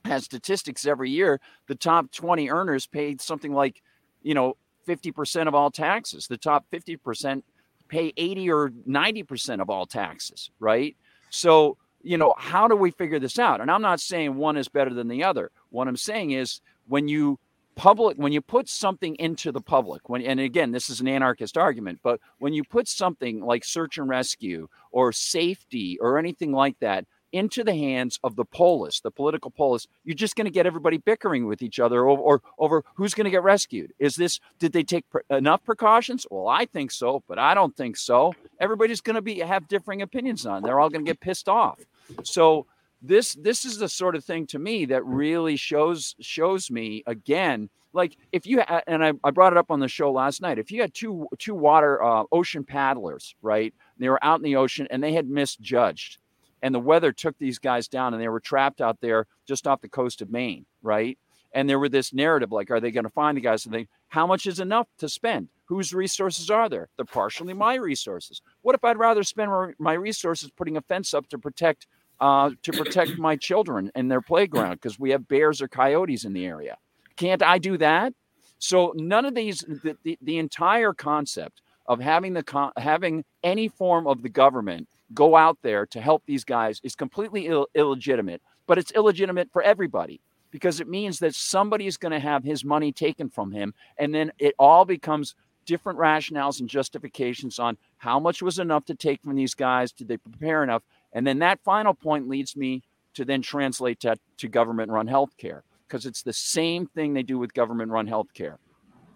has statistics every year. The top 20 earners paid something like, you know, 50% of all taxes. The top 50% pay 80 or 90% of all taxes, right? So you know, how do we figure this out? And I'm not saying one is better than the other. What I'm saying is when you public when you put something into the public when and again this is an anarchist argument but when you put something like search and rescue or safety or anything like that into the hands of the polis, the political polis, you're just going to get everybody bickering with each other over, or, over who's going to get rescued. Is this, did they take enough precautions? Well, I think so, but I don't think so. Everybody's going to be, have differing opinions on. It. They're all going to get pissed off. So this, this is the sort of thing to me that really shows, shows me again, like if you, and I, I brought it up on the show last night, if you had two, two water, uh, ocean paddlers, right? They were out in the ocean and they had misjudged and the weather took these guys down and they were trapped out there just off the coast of Maine, right? And there were this narrative like, are they going to find the guys? And they, how much is enough to spend? Whose resources are there? They're partially my resources. What if I'd rather spend my resources putting a fence up to protect uh, to protect my children and their playground because we have bears or coyotes in the area? Can't I do that? So none of these, the, the, the entire concept of having the having any form of the government go out there to help these guys is completely Ill- illegitimate. but it's illegitimate for everybody because it means that somebody is going to have his money taken from him. And then it all becomes different rationales and justifications on how much was enough to take from these guys. Did they prepare enough? And then that final point leads me to then translate that to government run healthcare because it's the same thing they do with government run healthcare.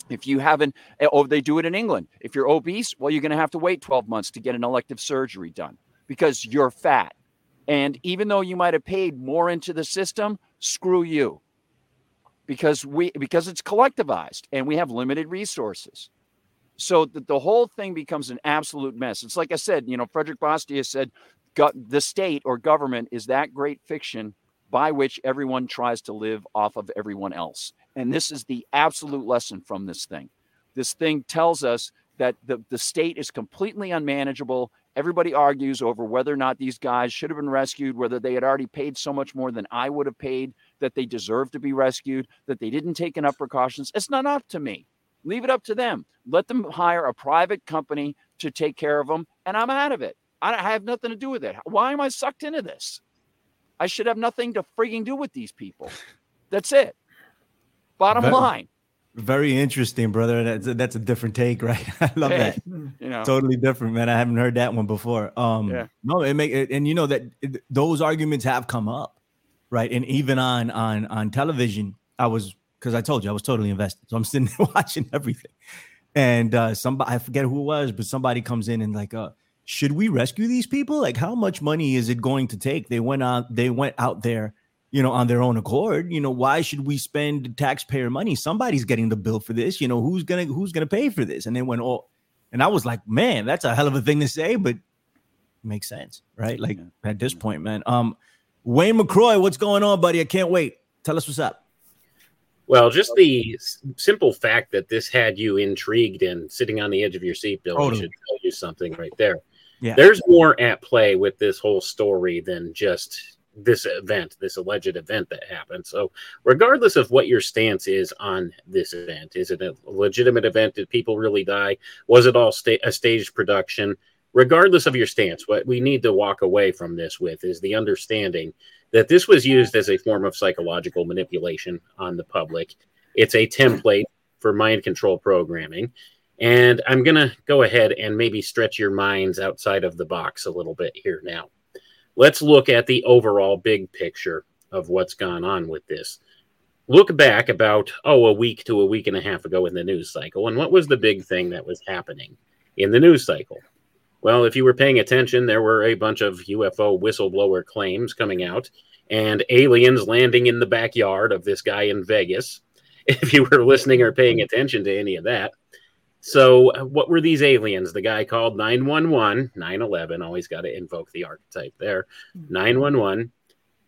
If you haven't, oh, they do it in England. If you're obese, well, you're going to have to wait 12 months to get an elective surgery done because you're fat. And even though you might have paid more into the system, screw you. Because we because it's collectivized and we have limited resources. So the, the whole thing becomes an absolute mess. It's like I said, you know, Frederick Bastiat said the state or government is that great fiction by which everyone tries to live off of everyone else. And this is the absolute lesson from this thing. This thing tells us that the, the state is completely unmanageable. Everybody argues over whether or not these guys should have been rescued, whether they had already paid so much more than I would have paid, that they deserve to be rescued, that they didn't take enough precautions. It's not up to me. Leave it up to them. Let them hire a private company to take care of them, and I'm out of it. I have nothing to do with it. Why am I sucked into this? I should have nothing to freaking do with these people. That's it. Bottom very, line. Very interesting, brother. That's a, that's a different take, right? I love hey, that. You know, totally different, man. I haven't heard that one before. Um, yeah. no, it make it, and you know that it, those arguments have come up, right? And even on on on television, I was because I told you I was totally invested, so I'm sitting there watching everything. And uh, somebody, I forget who it was, but somebody comes in and like, uh, should we rescue these people? Like, how much money is it going to take? They went out, they went out there, you know, on their own accord. You know, why should we spend taxpayer money? Somebody's getting the bill for this. You know, who's gonna who's gonna pay for this? And they went, oh, and I was like, man, that's a hell of a thing to say, but makes sense, right? Like yeah. at this point, man. Um, Wayne McRoy, what's going on, buddy? I can't wait. Tell us what's up. Well, just the simple fact that this had you intrigued and sitting on the edge of your seat, Bill, totally. should tell you something right there. Yeah. There's more at play with this whole story than just this event, this alleged event that happened. So, regardless of what your stance is on this event, is it a legitimate event? Did people really die? Was it all sta- a staged production? Regardless of your stance, what we need to walk away from this with is the understanding that this was used as a form of psychological manipulation on the public. It's a template for mind control programming. And I'm going to go ahead and maybe stretch your minds outside of the box a little bit here now. Let's look at the overall big picture of what's gone on with this. Look back about, oh, a week to a week and a half ago in the news cycle. And what was the big thing that was happening in the news cycle? Well, if you were paying attention, there were a bunch of UFO whistleblower claims coming out and aliens landing in the backyard of this guy in Vegas. If you were listening or paying attention to any of that, so, uh, what were these aliens? The guy called 911, 911, always got to invoke the archetype there, hmm. 911.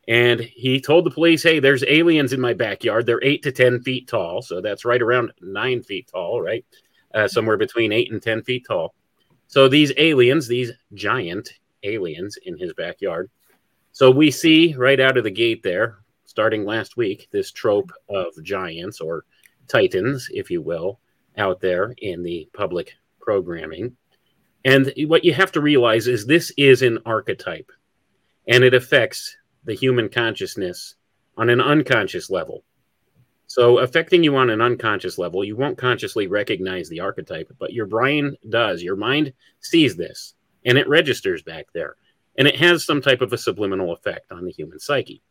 And he told the police, hey, there's aliens in my backyard. They're eight to 10 feet tall. So, that's right around nine feet tall, right? Uh, somewhere between eight and 10 feet tall. So, these aliens, these giant aliens in his backyard. So, we see right out of the gate there, starting last week, this trope of giants or titans, if you will out there in the public programming. And what you have to realize is this is an archetype and it affects the human consciousness on an unconscious level. So, affecting you on an unconscious level, you won't consciously recognize the archetype, but your brain does. Your mind sees this and it registers back there. And it has some type of a subliminal effect on the human psyche.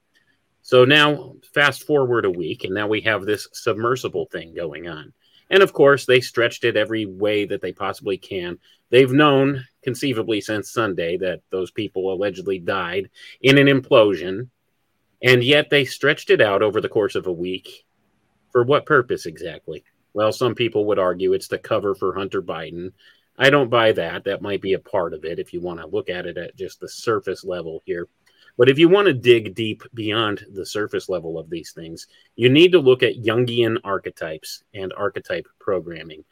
So, now fast forward a week, and now we have this submersible thing going on. And of course, they stretched it every way that they possibly can. They've known, conceivably, since Sunday that those people allegedly died in an implosion. And yet they stretched it out over the course of a week. For what purpose exactly? Well, some people would argue it's the cover for Hunter Biden. I don't buy that. That might be a part of it if you want to look at it at just the surface level here. But if you want to dig deep beyond the surface level of these things, you need to look at Jungian archetypes and archetype programming,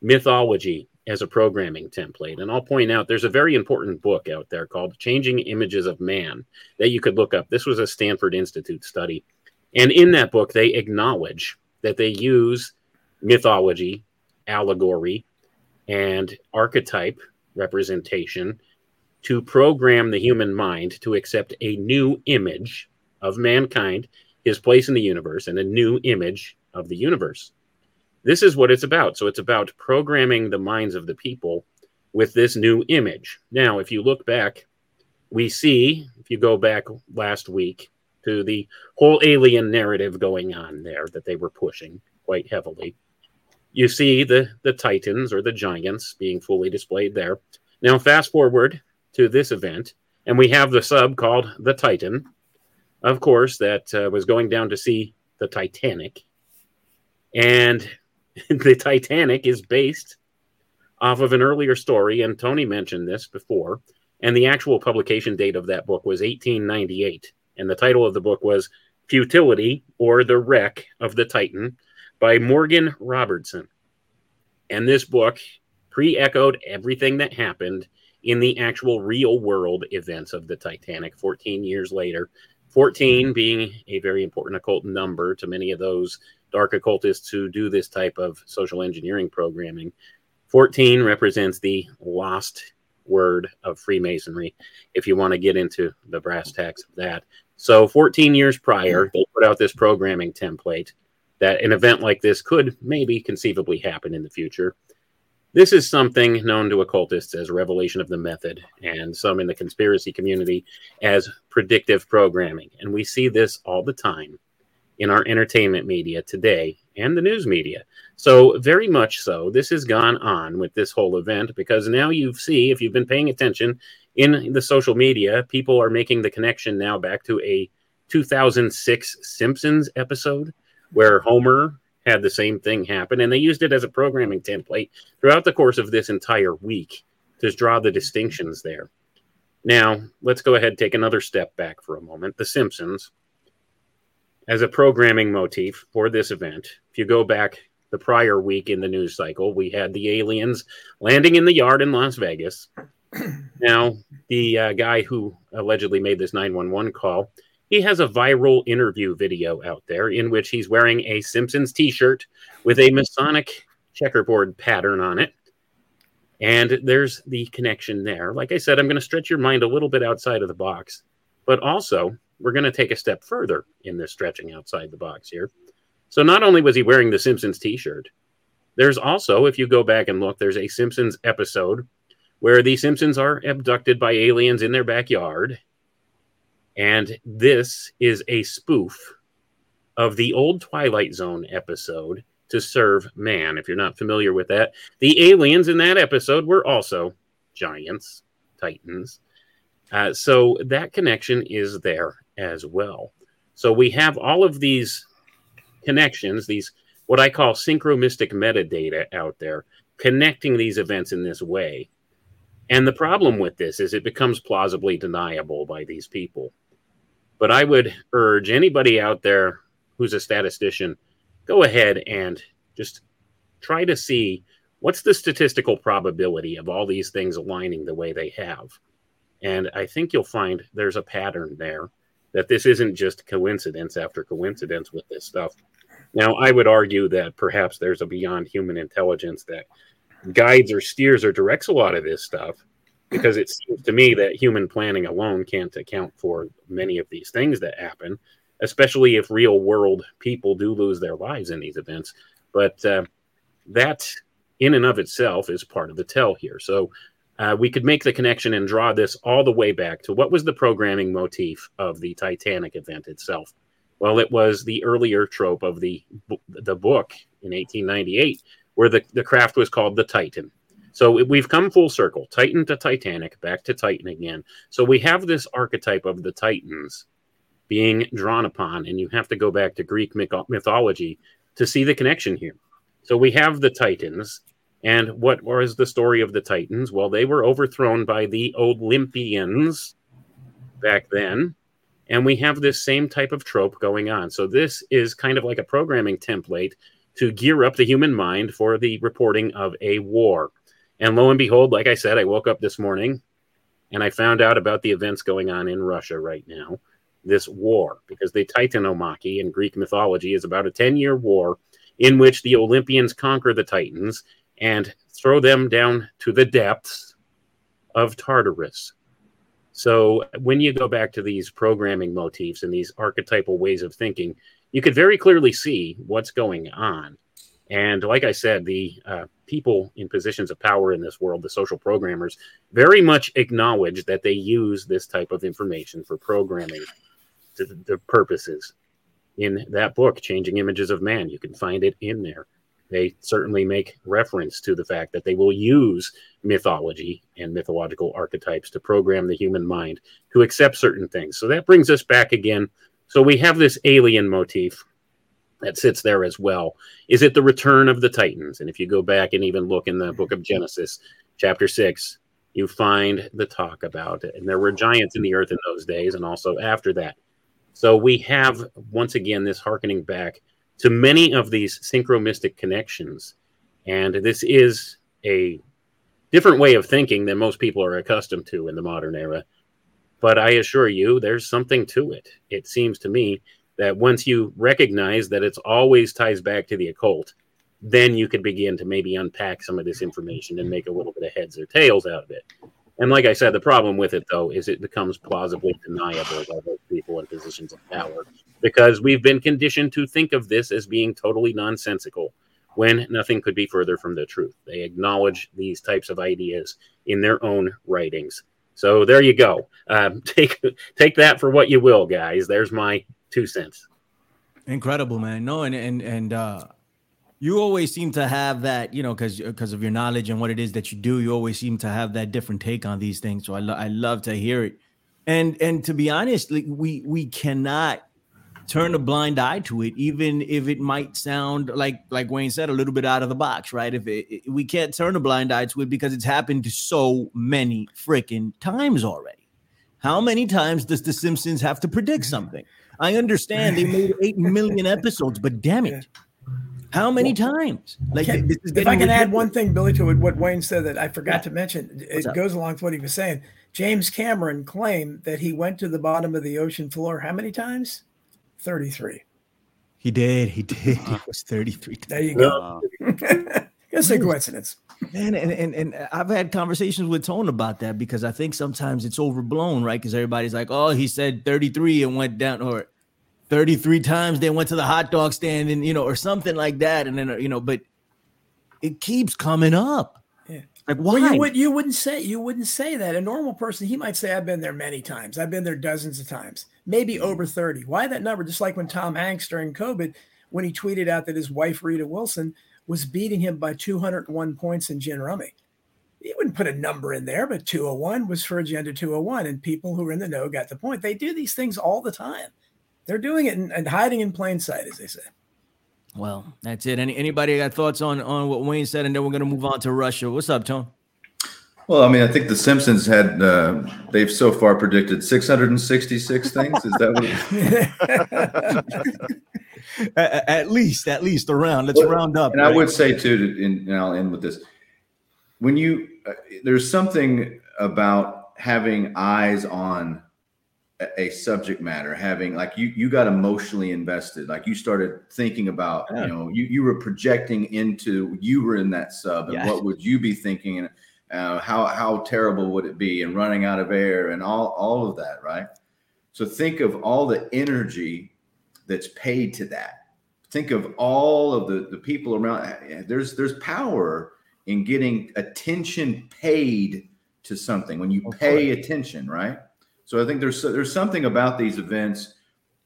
mythology as a programming template. And I'll point out there's a very important book out there called Changing Images of Man that you could look up. This was a Stanford Institute study. And in that book, they acknowledge that they use mythology, allegory, and archetype representation to program the human mind to accept a new image of mankind, his place in the universe, and a new image of the universe. This is what it's about. So it's about programming the minds of the people with this new image. Now, if you look back, we see, if you go back last week to the whole alien narrative going on there that they were pushing quite heavily, you see the, the Titans or the giants being fully displayed there. Now, fast forward to this event, and we have the sub called the Titan, of course, that uh, was going down to see the Titanic. And the Titanic is based off of an earlier story, and Tony mentioned this before. And the actual publication date of that book was 1898. And the title of the book was Futility or the Wreck of the Titan by Morgan Robertson. And this book pre echoed everything that happened in the actual real world events of the Titanic 14 years later. 14 being a very important occult number to many of those dark occultists who do this type of social engineering programming. 14 represents the lost word of Freemasonry, if you want to get into the brass tacks of that. So, 14 years prior, mm-hmm. they put out this programming template that an event like this could maybe conceivably happen in the future. This is something known to occultists as revelation of the method, and some in the conspiracy community as predictive programming. And we see this all the time in our entertainment media today and the news media. So, very much so, this has gone on with this whole event because now you see, if you've been paying attention in the social media, people are making the connection now back to a 2006 Simpsons episode where Homer had the same thing happen, and they used it as a programming template throughout the course of this entire week to draw the distinctions there. Now, let's go ahead and take another step back for a moment. The Simpsons as a programming motif for this event. If you go back the prior week in the news cycle, we had the aliens landing in the yard in Las Vegas. Now, the uh, guy who allegedly made this 911 call, he has a viral interview video out there in which he's wearing a Simpsons t shirt with a Masonic checkerboard pattern on it. And there's the connection there. Like I said, I'm going to stretch your mind a little bit outside of the box, but also we're going to take a step further in this stretching outside the box here. So not only was he wearing the Simpsons t-shirt, there's also, if you go back and look, there's a Simpsons episode where the Simpsons are abducted by aliens in their backyard. And this is a spoof of the old Twilight Zone episode to serve man. If you're not familiar with that, the aliens in that episode were also giants, titans. Uh, so that connection is there as well. So we have all of these connections, these what I call synchromystic metadata out there, connecting these events in this way. And the problem with this is it becomes plausibly deniable by these people. But I would urge anybody out there who's a statistician, go ahead and just try to see what's the statistical probability of all these things aligning the way they have. And I think you'll find there's a pattern there that this isn't just coincidence after coincidence with this stuff. Now, I would argue that perhaps there's a beyond human intelligence that guides or steers or directs a lot of this stuff because it seems to me that human planning alone can't account for many of these things that happen, especially if real world people do lose their lives in these events. But uh, that in and of itself is part of the tell here. So uh, we could make the connection and draw this all the way back to what was the programming motif of the Titanic event itself. Well, it was the earlier trope of the the book in 1898, where the, the craft was called the Titan. So we've come full circle, Titan to Titanic, back to Titan again. So we have this archetype of the Titans being drawn upon, and you have to go back to Greek mythology to see the connection here. So we have the Titans, and what was the story of the Titans? Well, they were overthrown by the Olympians back then. And we have this same type of trope going on. So, this is kind of like a programming template to gear up the human mind for the reporting of a war. And lo and behold, like I said, I woke up this morning and I found out about the events going on in Russia right now, this war, because the Titanomachy in Greek mythology is about a 10 year war in which the Olympians conquer the Titans and throw them down to the depths of Tartarus. So when you go back to these programming motifs and these archetypal ways of thinking, you could very clearly see what's going on. And like I said, the uh, people in positions of power in this world, the social programmers, very much acknowledge that they use this type of information for programming to the purposes. In that book, Changing Images of Man, you can find it in there. They certainly make reference to the fact that they will use mythology and mythological archetypes to program the human mind to accept certain things. So that brings us back again. So we have this alien motif that sits there as well. Is it the return of the Titans? And if you go back and even look in the book of Genesis, chapter six, you find the talk about it. And there were giants in the earth in those days and also after that. So we have once again this harkening back to many of these synchromystic connections. And this is a different way of thinking than most people are accustomed to in the modern era. But I assure you, there's something to it. It seems to me that once you recognize that it's always ties back to the occult, then you could begin to maybe unpack some of this information and make a little bit of heads or tails out of it. And like I said, the problem with it though is it becomes plausibly deniable by those people in positions of power because we've been conditioned to think of this as being totally nonsensical when nothing could be further from the truth. They acknowledge these types of ideas in their own writings. So there you go. Um, take take that for what you will, guys. There's my two cents. Incredible, man. No, and and and uh, you always seem to have that, you know, because because of your knowledge and what it is that you do. You always seem to have that different take on these things. So I lo- I love to hear it. And and to be honest, like, we we cannot turn a blind eye to it, even if it might sound like like Wayne said, a little bit out of the box, right? If it, it, we can't turn a blind eye to it because it's happened so many freaking times already. How many times does The Simpsons have to predict something? I understand they made eight million episodes, but damn it. How many times? Like, Can- this is if I can add one thing, Billy, to what- Wayne said that I forgot to mention, it goes along with what he was saying. James Cameron claimed that he went to the bottom of the ocean floor how many times? 33. He did. He did. It was 33. There you go. Uh, It's a coincidence. Man, and, and and I've had conversations with Tone about that because I think sometimes it's overblown, right? Because everybody's like, "Oh, he said 33 and went down," or 33 times they went to the hot dog stand, and you know, or something like that, and then you know, but it keeps coming up. Yeah. Like why? Well, you would you wouldn't say you wouldn't say that. A normal person, he might say, "I've been there many times. I've been there dozens of times, maybe over 30." Why that number? Just like when Tom Hanks during COVID, when he tweeted out that his wife Rita Wilson was beating him by 201 points in gin rummy. He wouldn't put a number in there, but 201 was for agenda 201, and people who are in the know got the point. They do these things all the time. They're doing it and, hiding in plain sight, as they say. well, that's it. Any anybody got thoughts on on what Wayne said, and then we're gonna move on to Russia. What's up, Tone? Well, I mean, I think the Simpsons had uh, they've so far predicted 666 things. Is that what? At, least, at least around. Let's Well, round up. And I would say too, to, and and I'll end with this: when you uh, there's something about having eyes on a, a subject matter, having like you you got emotionally invested, like you started thinking about, Yeah. you know, you you were projecting into you were in that sub, and Yeah. what would you be thinking, and uh, how how terrible would it be, and running out of air, and all all of that, right? So think of all the energy that's paid to that. Think of all of the, the people around. There's there's power in getting attention paid to something when you pay attention, right? So I think there's there's something about these events,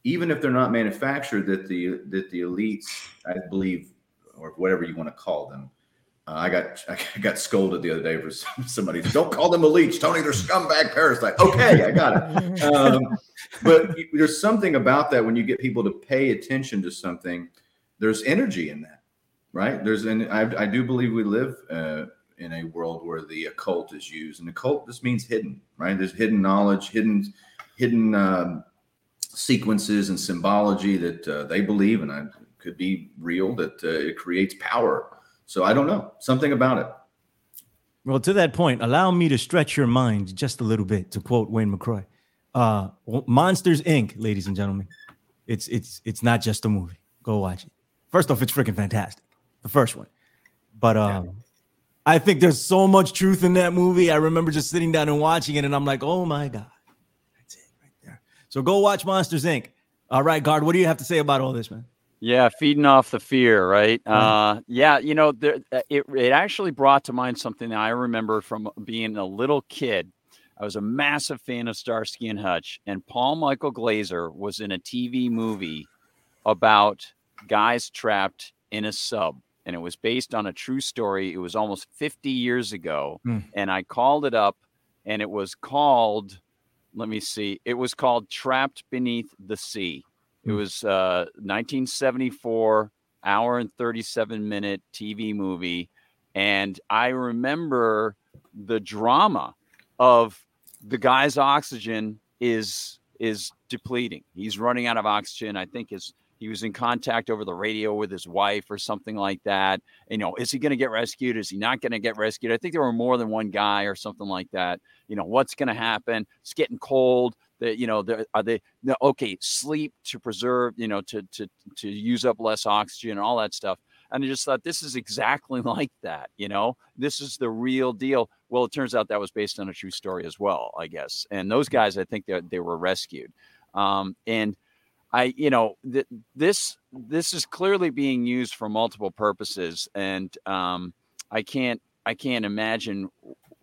even if they're not manufactured, that the that the elites, I believe, or whatever you want to call them. Uh, I got I got scolded the other day for somebody. Don't call them a leech, Tony. They're scumbag parasites. Okay, I got it um, but there's something about that when you get people to pay attention to something there's energy in that right there's and i, I do believe we live uh, in a world where the occult is used and occult just means hidden right there's hidden knowledge hidden hidden um, sequences and symbology that uh, they believe and I, could be real that uh, it creates power so i don't know something about it Well, to that point, allow me to stretch your mind just a little bit, to quote Wayne McRoy. Uh, Monsters Inc., ladies and gentlemen. It's it's it's not just a movie. Go watch it. First off, it's freaking fantastic. The first one. But um, I think there's so much truth in that movie. I remember just sitting down and watching it, and I'm like, oh my gosh. So go watch Monsters Inc. All right, guard. What do you have to say about all this, man? Yeah, feeding off the fear, right? Uh, yeah, you know, there, uh, it it actually brought to mind something that I remember from being a little kid. I was a massive fan of Starsky and Hutch, and Paul Michael Glaser was in a TV movie about guys trapped in a sub, and it was based on a true story. It was almost 50 years ago, Hmm. and I called it up, and it was called. Let me see. It was called Trapped Beneath the Sea. It Hmm. was uh, 1974, hour and 37 minute TV movie. And I remember the drama of the guy's oxygen is is depleting. He's running out of oxygen. I think his he was in contact over the radio with his wife or something like that. You know, is he going to get rescued? Is he not going to get rescued? I think there were more than one guy or something like that. You know, what's going to happen? It's getting cold. That you know, are they no, okay? Sleep to preserve, you know, to to to use up less oxygen and all that stuff. And I just thought this is exactly like that. You know, this is the real deal. Well, it turns out that was based on a true story as well, I guess. And those guys, I think they they were rescued. Um, and I, you know, th- this this is clearly being used for multiple purposes, and um, I can't I can't imagine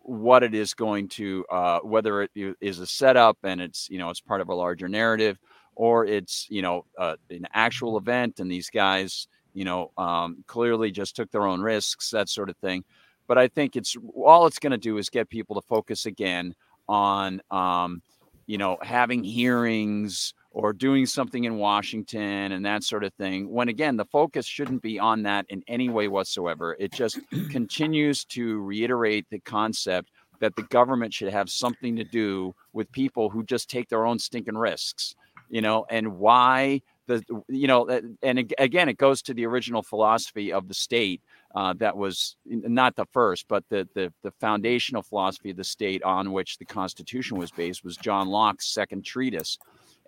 what it is going to uh, whether it is a setup and it's you know it's part of a larger narrative or it's you know uh, an actual event and these guys you know um, clearly just took their own risks that sort of thing. But i think it's all it's going to do is get people to focus again on um, you know having hearings or doing something in washington and that sort of thing when again the focus shouldn't be on that in any way whatsoever. It just continues to reiterate the concept that the government should have something to do with people who just take their own stinking risks you know and why the you know and again it goes to the original philosophy of the state uh, that was not the first but the, the the foundational philosophy of the state on which the constitution was based was john locke's second treatise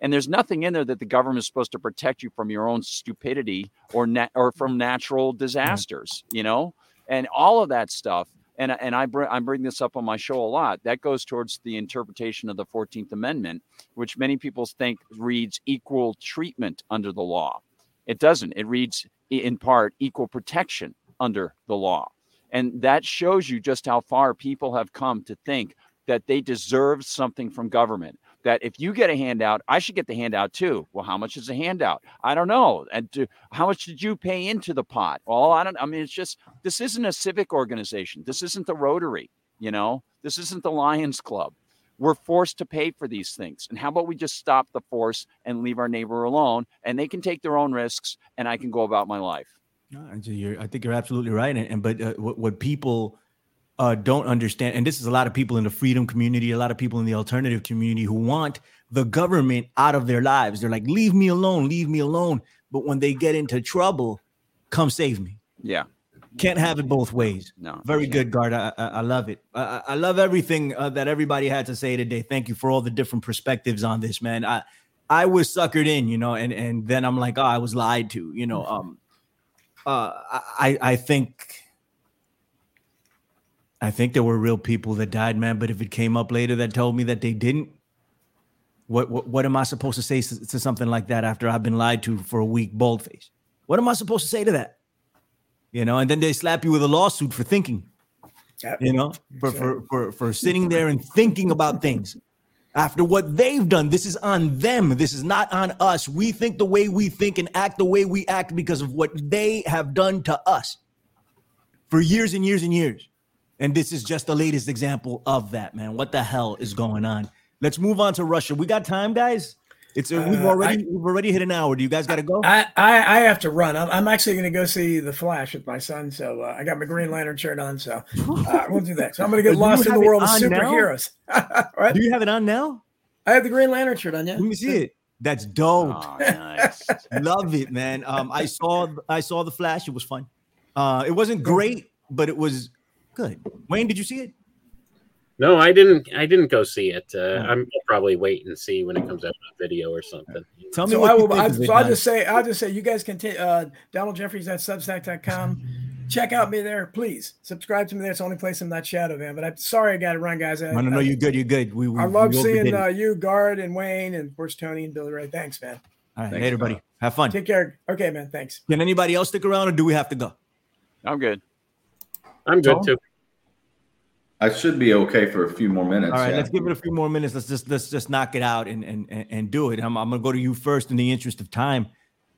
and there's nothing in there that the government is supposed to protect you from your own stupidity or nat- or from natural disasters you know and all of that stuff and and I bring I bring this up on my show a lot. That goes towards the interpretation of the Fourteenth Amendment, which many people think reads equal treatment under the law. It doesn't. It reads in part equal protection under the law, and that shows you just how far people have come to think that they deserve something from government. That if you get a handout, I should get the handout too. Well, how much is a handout? I don't know. And how much did you pay into the pot? Well, I don't. I mean, it's just this isn't a civic organization. This isn't the Rotary. You know, this isn't the Lions Club. We're forced to pay for these things. And how about we just stop the force and leave our neighbor alone, and they can take their own risks, and I can go about my life. I think you're absolutely right. And, and but uh, what, what people uh, don't understand, and this is a lot of people in the freedom community, a lot of people in the alternative community who want the government out of their lives. They're like, leave me alone, leave me alone. But when they get into trouble, come save me. Yeah. Can't have it both ways. No. Very good, guard. I, I, I love it. I, I- I love everything uh, that everybody had to say today. Thank you for all the different perspectives on this, man. I I was suckered in, you know, and and then I'm like, oh, I was lied to, you know. Um, uh, I I think I think there were real people that died, man. But if it came up later that told me that they didn't, what what, what am I supposed to say to, to something like that after I've been lied to for a week, boldface? What am I supposed to say to that? You know, and then they slap you with a lawsuit for thinking Yep. you know, for, for for for sitting there and thinking about things after what they've done. This is on them. This is not on us. We think the way we think and act the way we act because of what they have done to us for years and years and years. And this is just the latest example of that, man. What the hell is going on? Let's move on to Russia. We got time, guys. It's uh, we've Uh, already we've already hit an hour. Do you guys got to go? I, I, I have to run. I'm, I'm actually going to go see The Flash with my son. So uh, I got my Green Lantern shirt on. So uh, we'll do that. So I'm going to Do get lost in the world of superheroes. right? Do you have it on now? I have the Green Lantern shirt on. Yeah. Let me see it. That's dope. Oh, nice. Love it, man. Um, I saw I saw the Flash. It was fun. Uh, it wasn't great, but it was good. Wayne, did you see it? No, I didn't. I didn't go see it. Uh. I'm I'll probably wait and see when it comes out on video or something. Tell me So what I will. I, so I'll just say, I'll just say, you guys can take uh, Donald Jeffries at Substack.com. check out me there, please. Subscribe to me there. It's the only place I'm not shadow man. But I'm sorry I got to run, guys. I, No, no, no, you're good. You're good. We, we I love we seeing uh, you, Guard, and Wayne, and of course Tony and Billy Ray. Thanks, man. All right, Thanks, later, Kyle. buddy. Have fun. Take care. Okay, man. Thanks. Can anybody else stick around, or do we have to go? I'm good. I'm good Tom? too. I should be okay for a few more minutes. All right, yeah. let's give it a few more minutes. Let's just let's just knock it out and and and, do it. I'm, I'm gonna go to you first in the interest of time.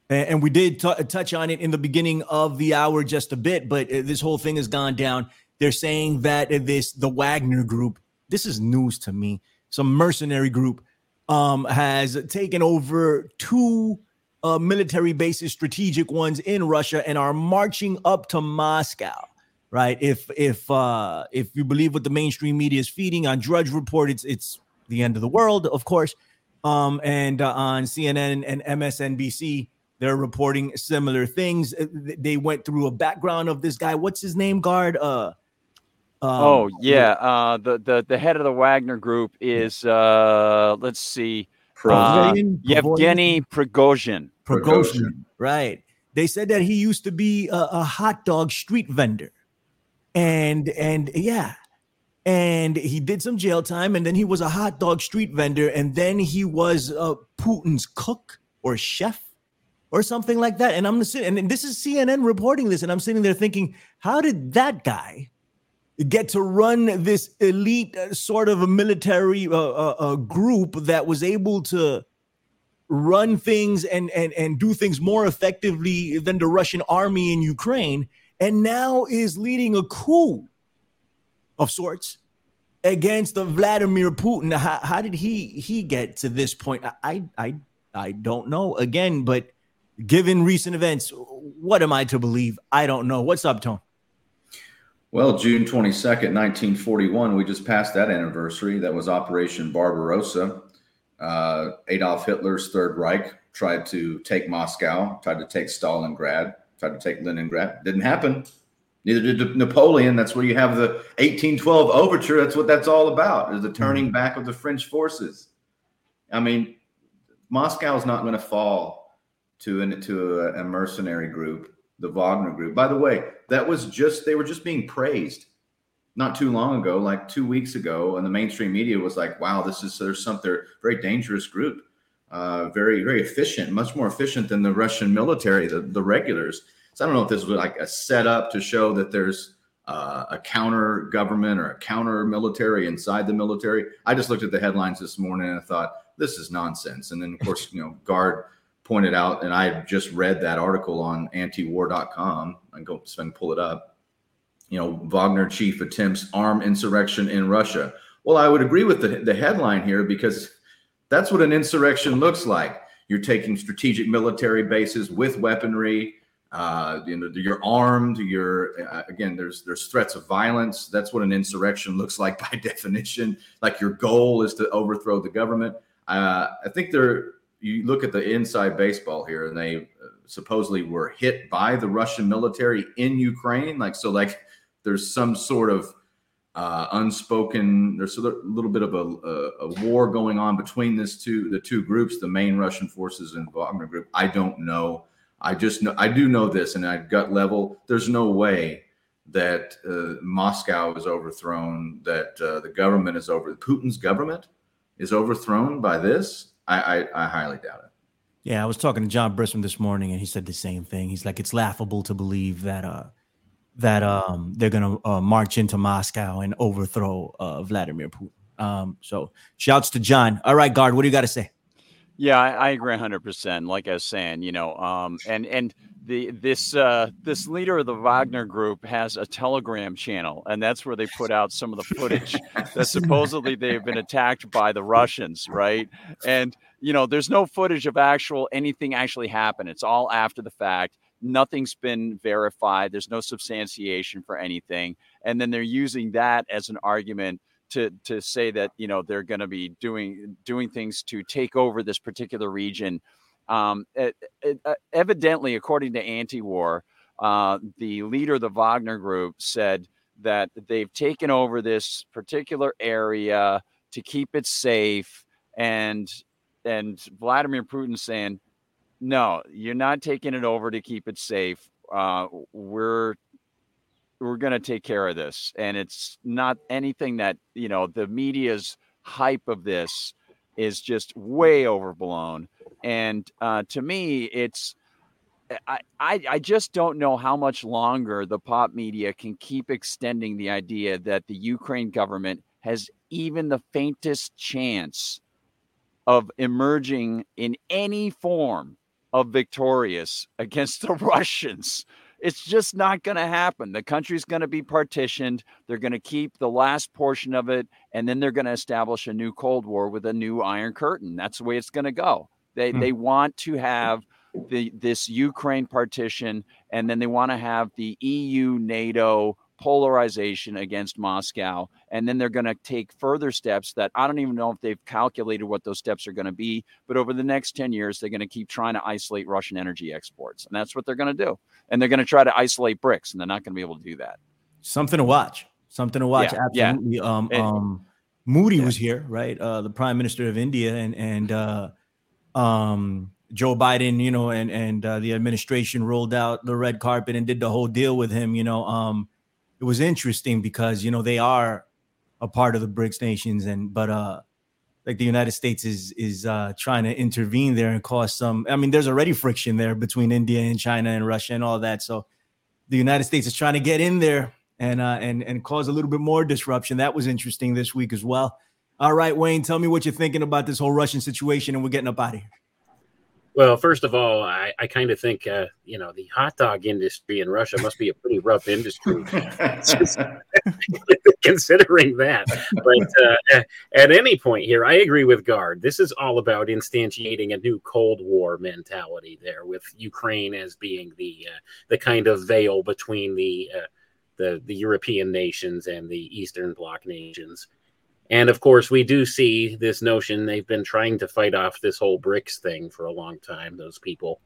And, and we did t- touch on it in the beginning of the hour just a bit, but uh, this whole thing has gone down. They're saying that this the Wagner Group. This is news to me. Some mercenary group um, has taken over two uh, military bases, strategic ones in Russia, and are marching up to Moscow. Right? If if uh, if you believe what the mainstream media is feeding on Drudge Report, it's it's the end of the world, of course. Um, and uh, on CNN and MSNBC, they're reporting similar things. Uh, They went through a background of this guy. What's his name? Guard. Uh, um, oh yeah, uh, the the the head of the Wagner Group is uh, let's see, Pro- uh, Prigozhin? Yevgeny Prigozhin. Prigozhin, Prigozhin. right? They said that he used to be a, a hot dog street vendor, and and yeah, and he did some jail time, and then he was a hot dog street vendor, and then he was uh, Putin's cook or chef or something like that. And I'm sitting, and this is CNN reporting this, and I'm sitting there thinking, how did that guy? Get to run this elite uh, sort of a military uh, uh, uh, group that was able to run things and and and do things more effectively than the Russian army in Ukraine, and now is leading a coup of sorts against the Vladimir Putin. How, how did he he get to this point? I, I I don't know. Again, but given recent events, what am I to believe? I don't know. What's up, Tone? Well, June 22nd, 1941, we just passed that anniversary. That was Operation Barbarossa. Uh, Adolf Hitler's Third Reich tried to take Moscow, tried to take Stalingrad, tried to take Leningrad. Didn't happen. Neither did Napoleon. That's where you have the 1812 overture. That's what that's all about, is the hmm. turning back of the French forces. I mean, Moscow is not going to fall to an, to a, a mercenary group, the Wagner group. By the way, that was just they were just being praised not too long ago, like two weeks ago, and the mainstream media was like, "Wow, this is there's something very dangerous group, uh, very very efficient, much more efficient than the Russian military, the the regulars." So I don't know if this was like a setup to show that there's uh, a counter government or a counter military inside the military. I just looked at the headlines this morning and I thought this is nonsense. And then of course, you know, Guard pointed out, and I just read that article on antiwar.com. I go spend pull it up. You know, Wagner chief attempts armed insurrection in Russia. Well, I would agree with the, the headline here because that's what an insurrection looks like. You're taking strategic military bases with weaponry. Uh, you know, you're armed. You're uh, again. There's there's threats of violence. That's what an insurrection looks like by definition. Like your goal is to overthrow the government. Uh, I think they're. You look at the inside baseball here, and they uh, supposedly were hit by the Russian military in Ukraine. Like so, like there's some sort of uh, unspoken. There's a little bit of a, a, a war going on between this two the two groups, the main Russian forces and Wagner group. I don't know. I just know I do know this, and at gut level, there's no way that uh, Moscow is overthrown, that uh, the government is over Putin's government is overthrown by this. I, I, I highly doubt it. Yeah, I was talking to John Brisman this morning, and he said the same thing. He's like, it's laughable to believe that uh that um they're gonna uh, march into Moscow and overthrow uh, Vladimir Putin. Um, so shouts to John. All right, guard, what do you got to say? Yeah, I, I agree hundred percent. Like I was saying, you know, um, and and the this uh, this leader of the Wagner Group has a Telegram channel, and that's where they put out some of the footage that supposedly they've been attacked by the Russians, right? And you know, there's no footage of actual anything actually happened. It's all after the fact. Nothing's been verified. There's no substantiation for anything, and then they're using that as an argument to to say that you know they're going to be doing doing things to take over this particular region. Um, it, it, uh, evidently, according to Anti-War, uh, the leader of the Wagner Group said that they've taken over this particular area to keep it safe, and and Vladimir Putin saying, "No, you're not taking it over to keep it safe. Uh, we're we're going to take care of this, and it's not anything that you know the media's hype of this is just way overblown. And uh, to me, it's I, I I just don't know how much longer the pop media can keep extending the idea that the Ukraine government has even the faintest chance of emerging in any form of victorious against the Russians. It's just not going to happen. The country's going to be partitioned. They're going to keep the last portion of it, and then they're going to establish a new Cold War with a new Iron Curtain. That's the way it's going to go. They hmm. they want to have the this Ukraine partition, and then they want to have the EU NATO polarization against Moscow. And then they're going to take further steps that I don't even know if they've calculated what those steps are going to be. But over the next 10 years, they're going to keep trying to isolate Russian energy exports. And that's what they're going to do. And they're going to try to isolate BRICS, and they're not going to be able to do that. Something to watch. Something to watch. Yeah, Absolutely. Yeah. Um, and, um, Modi yeah. was here, right? Uh, the prime minister of India, and and uh, um, Joe Biden, you know, and and uh, the administration rolled out the red carpet and did the whole deal with him. You know, um, it was interesting because you know they are a part of the BRICS nations, and but uh, like the United States is is uh, trying to intervene there and cause some. I mean, there's already friction there between India and China and Russia and all that. So the United States is trying to get in there and uh, and and cause a little bit more disruption. That was interesting this week as well. All right, Wayne, tell me what you're thinking about this whole Russian situation, and we're getting up out of here. Well, first of all, I, I kind of think uh, you know the hot dog industry in Russia must be a pretty rough industry, considering that. But uh, at any point here, I agree with Guard. This is all about instantiating a new Cold War mentality there, with Ukraine as being the uh, the kind of veil between the uh, the the European nations and the Eastern Bloc nations. And of course, we do see this notion they've been trying to fight off this whole BRICS thing for a long time. Those people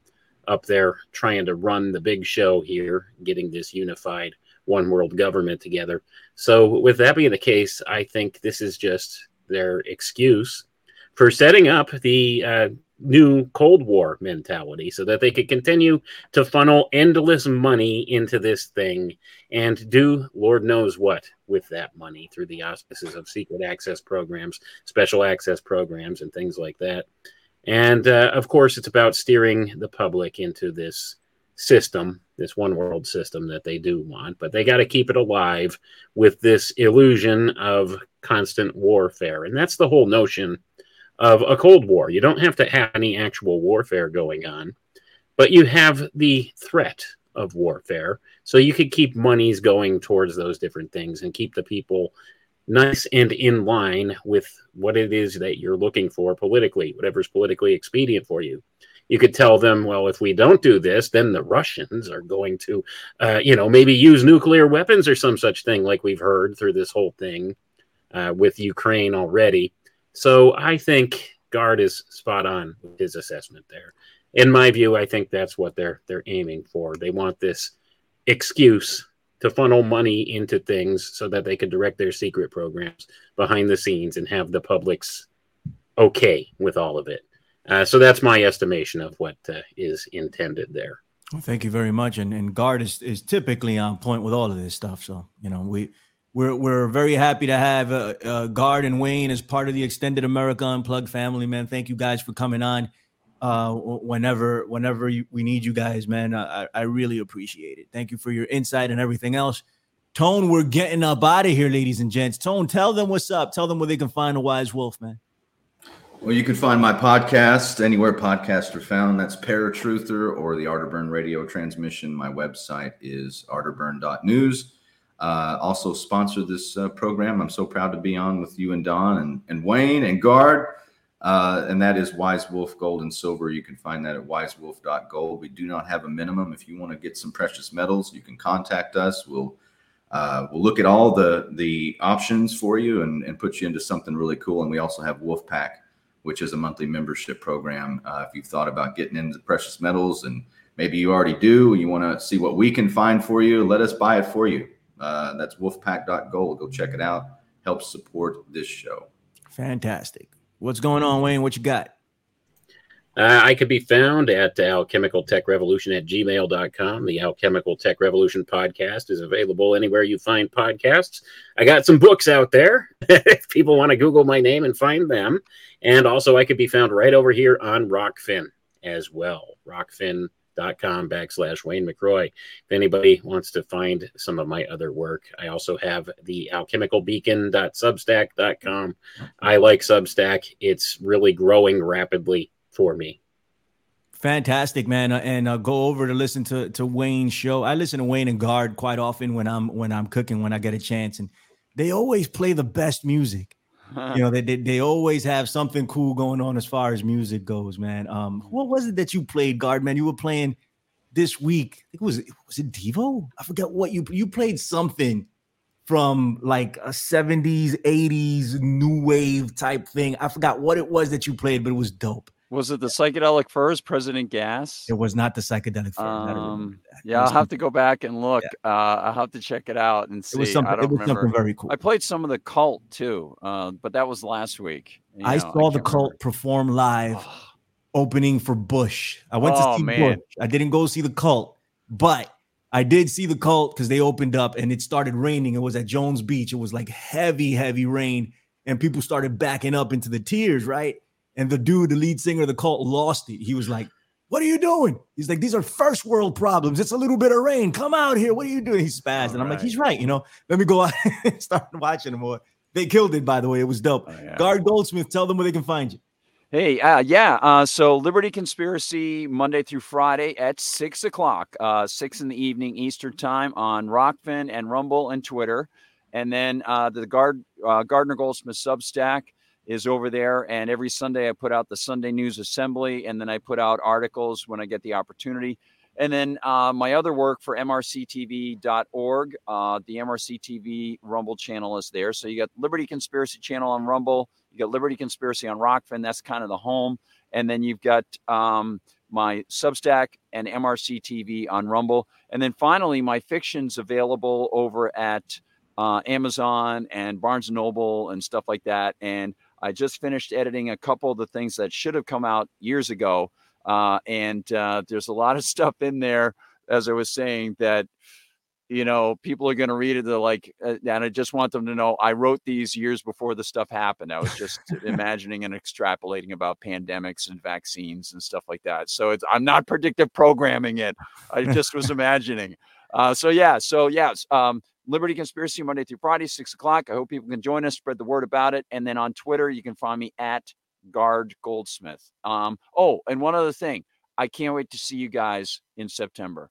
up there trying to run the big show here, getting this unified one world government together. So, with that being the case, I think this is just their excuse for setting up the uh, new Cold War mentality so that they could continue to funnel endless money into this thing and do Lord knows what with that money through the auspices of secret access programs, special access programs, and things like that. And uh, of course, it's about steering the public into this system, this one world system that they do want, but they got to keep it alive with this illusion of constant warfare. And that's the whole notion of a Cold War. You don't have to have any actual warfare going on, but you have the threat of warfare. So you could keep monies going towards those different things and keep the people nice and in line with what it is that you're looking for politically, whatever's politically expedient for you. You could tell them, well, if we don't do this, then the Russians are going to, uh, you know, maybe use nuclear weapons or some such thing, like we've heard through this whole thing uh, with Ukraine already. So I think Guard is spot on with his assessment there. In my view, I think that's what they're they're aiming for. They want this excuse to funnel money into things so that they can direct their secret programs behind the scenes and have the public's okay with all of it. Uh, so that's my estimation of what uh, is intended there. Well, thank you very much. And and Gard is, is typically on point with all of this stuff. So you know we we're we're very happy to have uh, uh, Gard and Wayne as part of the extended America Unplugged family, man. Thank you guys for coming on. Uh, whenever whenever you, we need you guys, man, I, I really appreciate it. Thank you for your insight and everything else. Tone, we're getting up out of here, ladies and gents. Tone, tell them what's up. Tell them where they can find a wise wolf, man. Well, you can find my podcast anywhere podcasts are found. That's Paratruther or the Arterburn radio transmission. My website is arterburn.news uh, also sponsor this uh, program. I'm so proud to be on with you and Don and, and Wayne and Guard. Uh, and that is Wise Wolf Gold and Silver. You can find that at wisewolf.gold. We do not have a minimum. If you want to get some precious metals, you can contact us. We'll uh, we'll look at all the the options for you and, and put you into something really cool. And we also have Wolf Pack, which is a monthly membership program. Uh, if you've thought about getting into precious metals and maybe you already do, you want to see what we can find for you, let us buy it for you. Uh, that's wolfpack.gold. Go check it out. Help support this show. Fantastic. What's going on, Wayne? What you got? Uh, I could be found at Alchemical Tech Revolution at gmail.com. The Alchemical Tech Revolution podcast is available anywhere you find podcasts. I got some books out there if people want to Google my name and find them. And also, I could be found right over here on Rokfin as well. Rokfin.com backslash Wayne McRoy. If anybody wants to find some of my other work, I also have the alchemicalbeacon.substack.com. I like Substack, it's really growing rapidly for me. Fantastic, man, uh, and uh, go over to listen to to Wayne's show. I listen to Wayne and Guard quite often when I'm when I'm cooking when I get a chance, and they always play the best music. You know, they, they they always have something cool going on as far as music goes, man. Um, what was it that you played, Guard? Man, you were playing this week. I think it was was it Devo? I forget what you you played something from like a 70s, 80s new wave type thing. I forgot what it was that you played, but it was dope. Was it the psychedelic furs, President Gas? It was not the psychedelic fur. Um, yeah, I'll have to go back and look. Yeah. Uh, I'll have to check it out and see. It was something, I don't it was remember. something very cool. I played some of the cult too, uh, but that was last week. You I know, saw the cult remember. perform live, opening for Bush. I went Oh, to see man. Bush. I didn't go see the cult, but I did see the cult because they opened up and it started raining. It was at Jones Beach. It was like heavy, heavy rain, and people started backing up into the tears, right? And the dude, the lead singer of the cult, lost it. He was like, What are you doing? He's like, These are first world problems. It's a little bit of rain. Come out here. What are you doing? He spazzed. And I'm like, He's right. You know, let me go out and start watching him more. They killed it, by the way. It was dope. Oh, yeah. Guard Goldsmith, tell them where they can find you. Hey, uh, yeah. Uh, so Liberty Conspiracy Monday through Friday at six o'clock, uh, six in the evening Eastern time on Rokfin and Rumble and Twitter, and then uh, the Guard uh, Gardner Goldsmith Substack is over there. And every Sunday I put out the Sunday News Assembly, and then I put out articles when I get the opportunity. And then uh, my other work for mrctv.org, uh, the MRC TV Rumble channel is there. So you got Liberty Conspiracy channel on Rumble, you got Liberty Conspiracy on Rokfin. That's kind of the home. And then you've got um, my Substack and MRC TV on Rumble. And then finally, my fiction's available over at uh, Amazon and Barnes Noble and stuff like that. And I just finished editing a couple of the things that should have come out years ago. Uh, and uh, there's a lot of stuff in there, as I was saying, that you know people are going to read it. They're like, uh, and I just want them to know I wrote these years before the stuff happened. I was just imagining and extrapolating about pandemics and vaccines and stuff like that. So it's, I'm not predictive programming it. I just was imagining. Uh, so yeah, so yeah, it's, um, Liberty Conspiracy Monday through Friday, six o'clock. I hope people can join us, spread the word about it, and then on Twitter you can find me at Guard Goldsmith. Um, oh, and one other thing, I can't wait to see you guys in September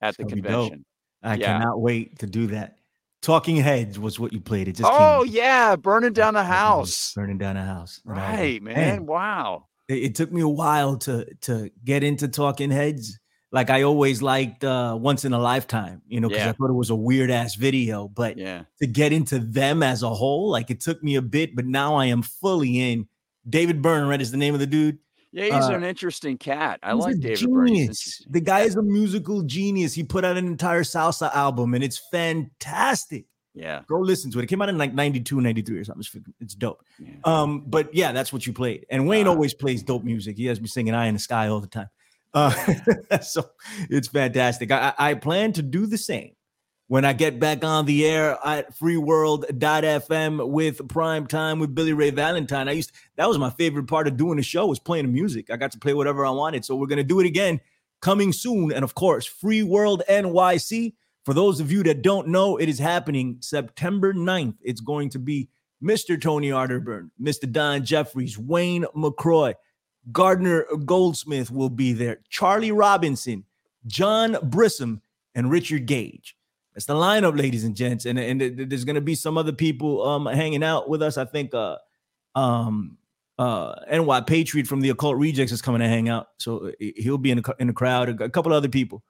at the It's gonna be dope. convention. I Yeah. cannot wait to do that. Talking Heads was what you played. It just Oh came- yeah, burning down the house. burning down the house. Right, like, man. Wow. It, it took me a while to to get into Talking Heads. Like I always liked uh, Once in a Lifetime, you know, because Yeah. I thought it was a weird ass video. But Yeah. to get into them as a whole, like it took me a bit, but now I am fully in. David Byrne, right, is the name of the dude. Yeah, he's Uh, an interesting cat. I like David Byrne. The guy is a musical genius. He put out an entire salsa album, and it's fantastic. Yeah. Go listen to it. It came out in like 92, 93 or something. It's, dope. yeah. Um, but yeah, that's what you played. And Wayne Ah. always plays dope music. He has me singing "Eye in the Sky" all the time. Uh, so it's fantastic. I, I plan to do the same when I get back on the air at freeworld.fm with prime time with Billy Ray Valentine. I used that was my favorite part of doing the show was playing the music. I got to play whatever I wanted. So we're gonna do it again coming soon. And of course, Free World NYC. For those of you that don't know, it is happening September 9th. It's going to be Mr. Tony Arterburn, Mr. Don Jeffries, Wayne McRoy, Gardner Goldsmith will be there, Charlie Robinson, John Brissom, and Richard Gage. That's the lineup, ladies and gents. And, and there's going to be some other people um, hanging out with us. I think uh, um, uh, NY Patriot from the Occult Rejects is coming to hang out. So uh, he'll be in the, in the crowd, a couple other people.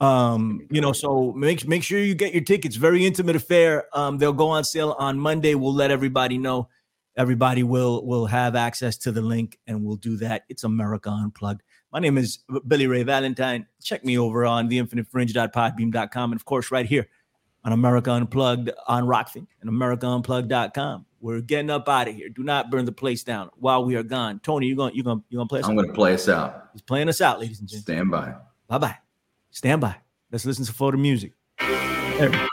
Um, you know, so make make sure you get your tickets. Very intimate affair. Um, they'll go on sale on Monday. We'll let everybody know. Everybody will will have access to the link, and we'll do that. It's America Unplugged. My name is Billy Ray Valentine. Check me over on theinfinitefringe.podbean.com, and of course, right here on America Unplugged on Rokfin and AmericaUnplugged.com. We're getting up out of here. Do not burn the place down while we are gone. Tony, you're gonna you're gonna you're gonna play us? Out. I'm out? going to play us out. He's playing us out, ladies and gentlemen. Stand by. Bye bye. Stand by. Let's listen to photo music. There.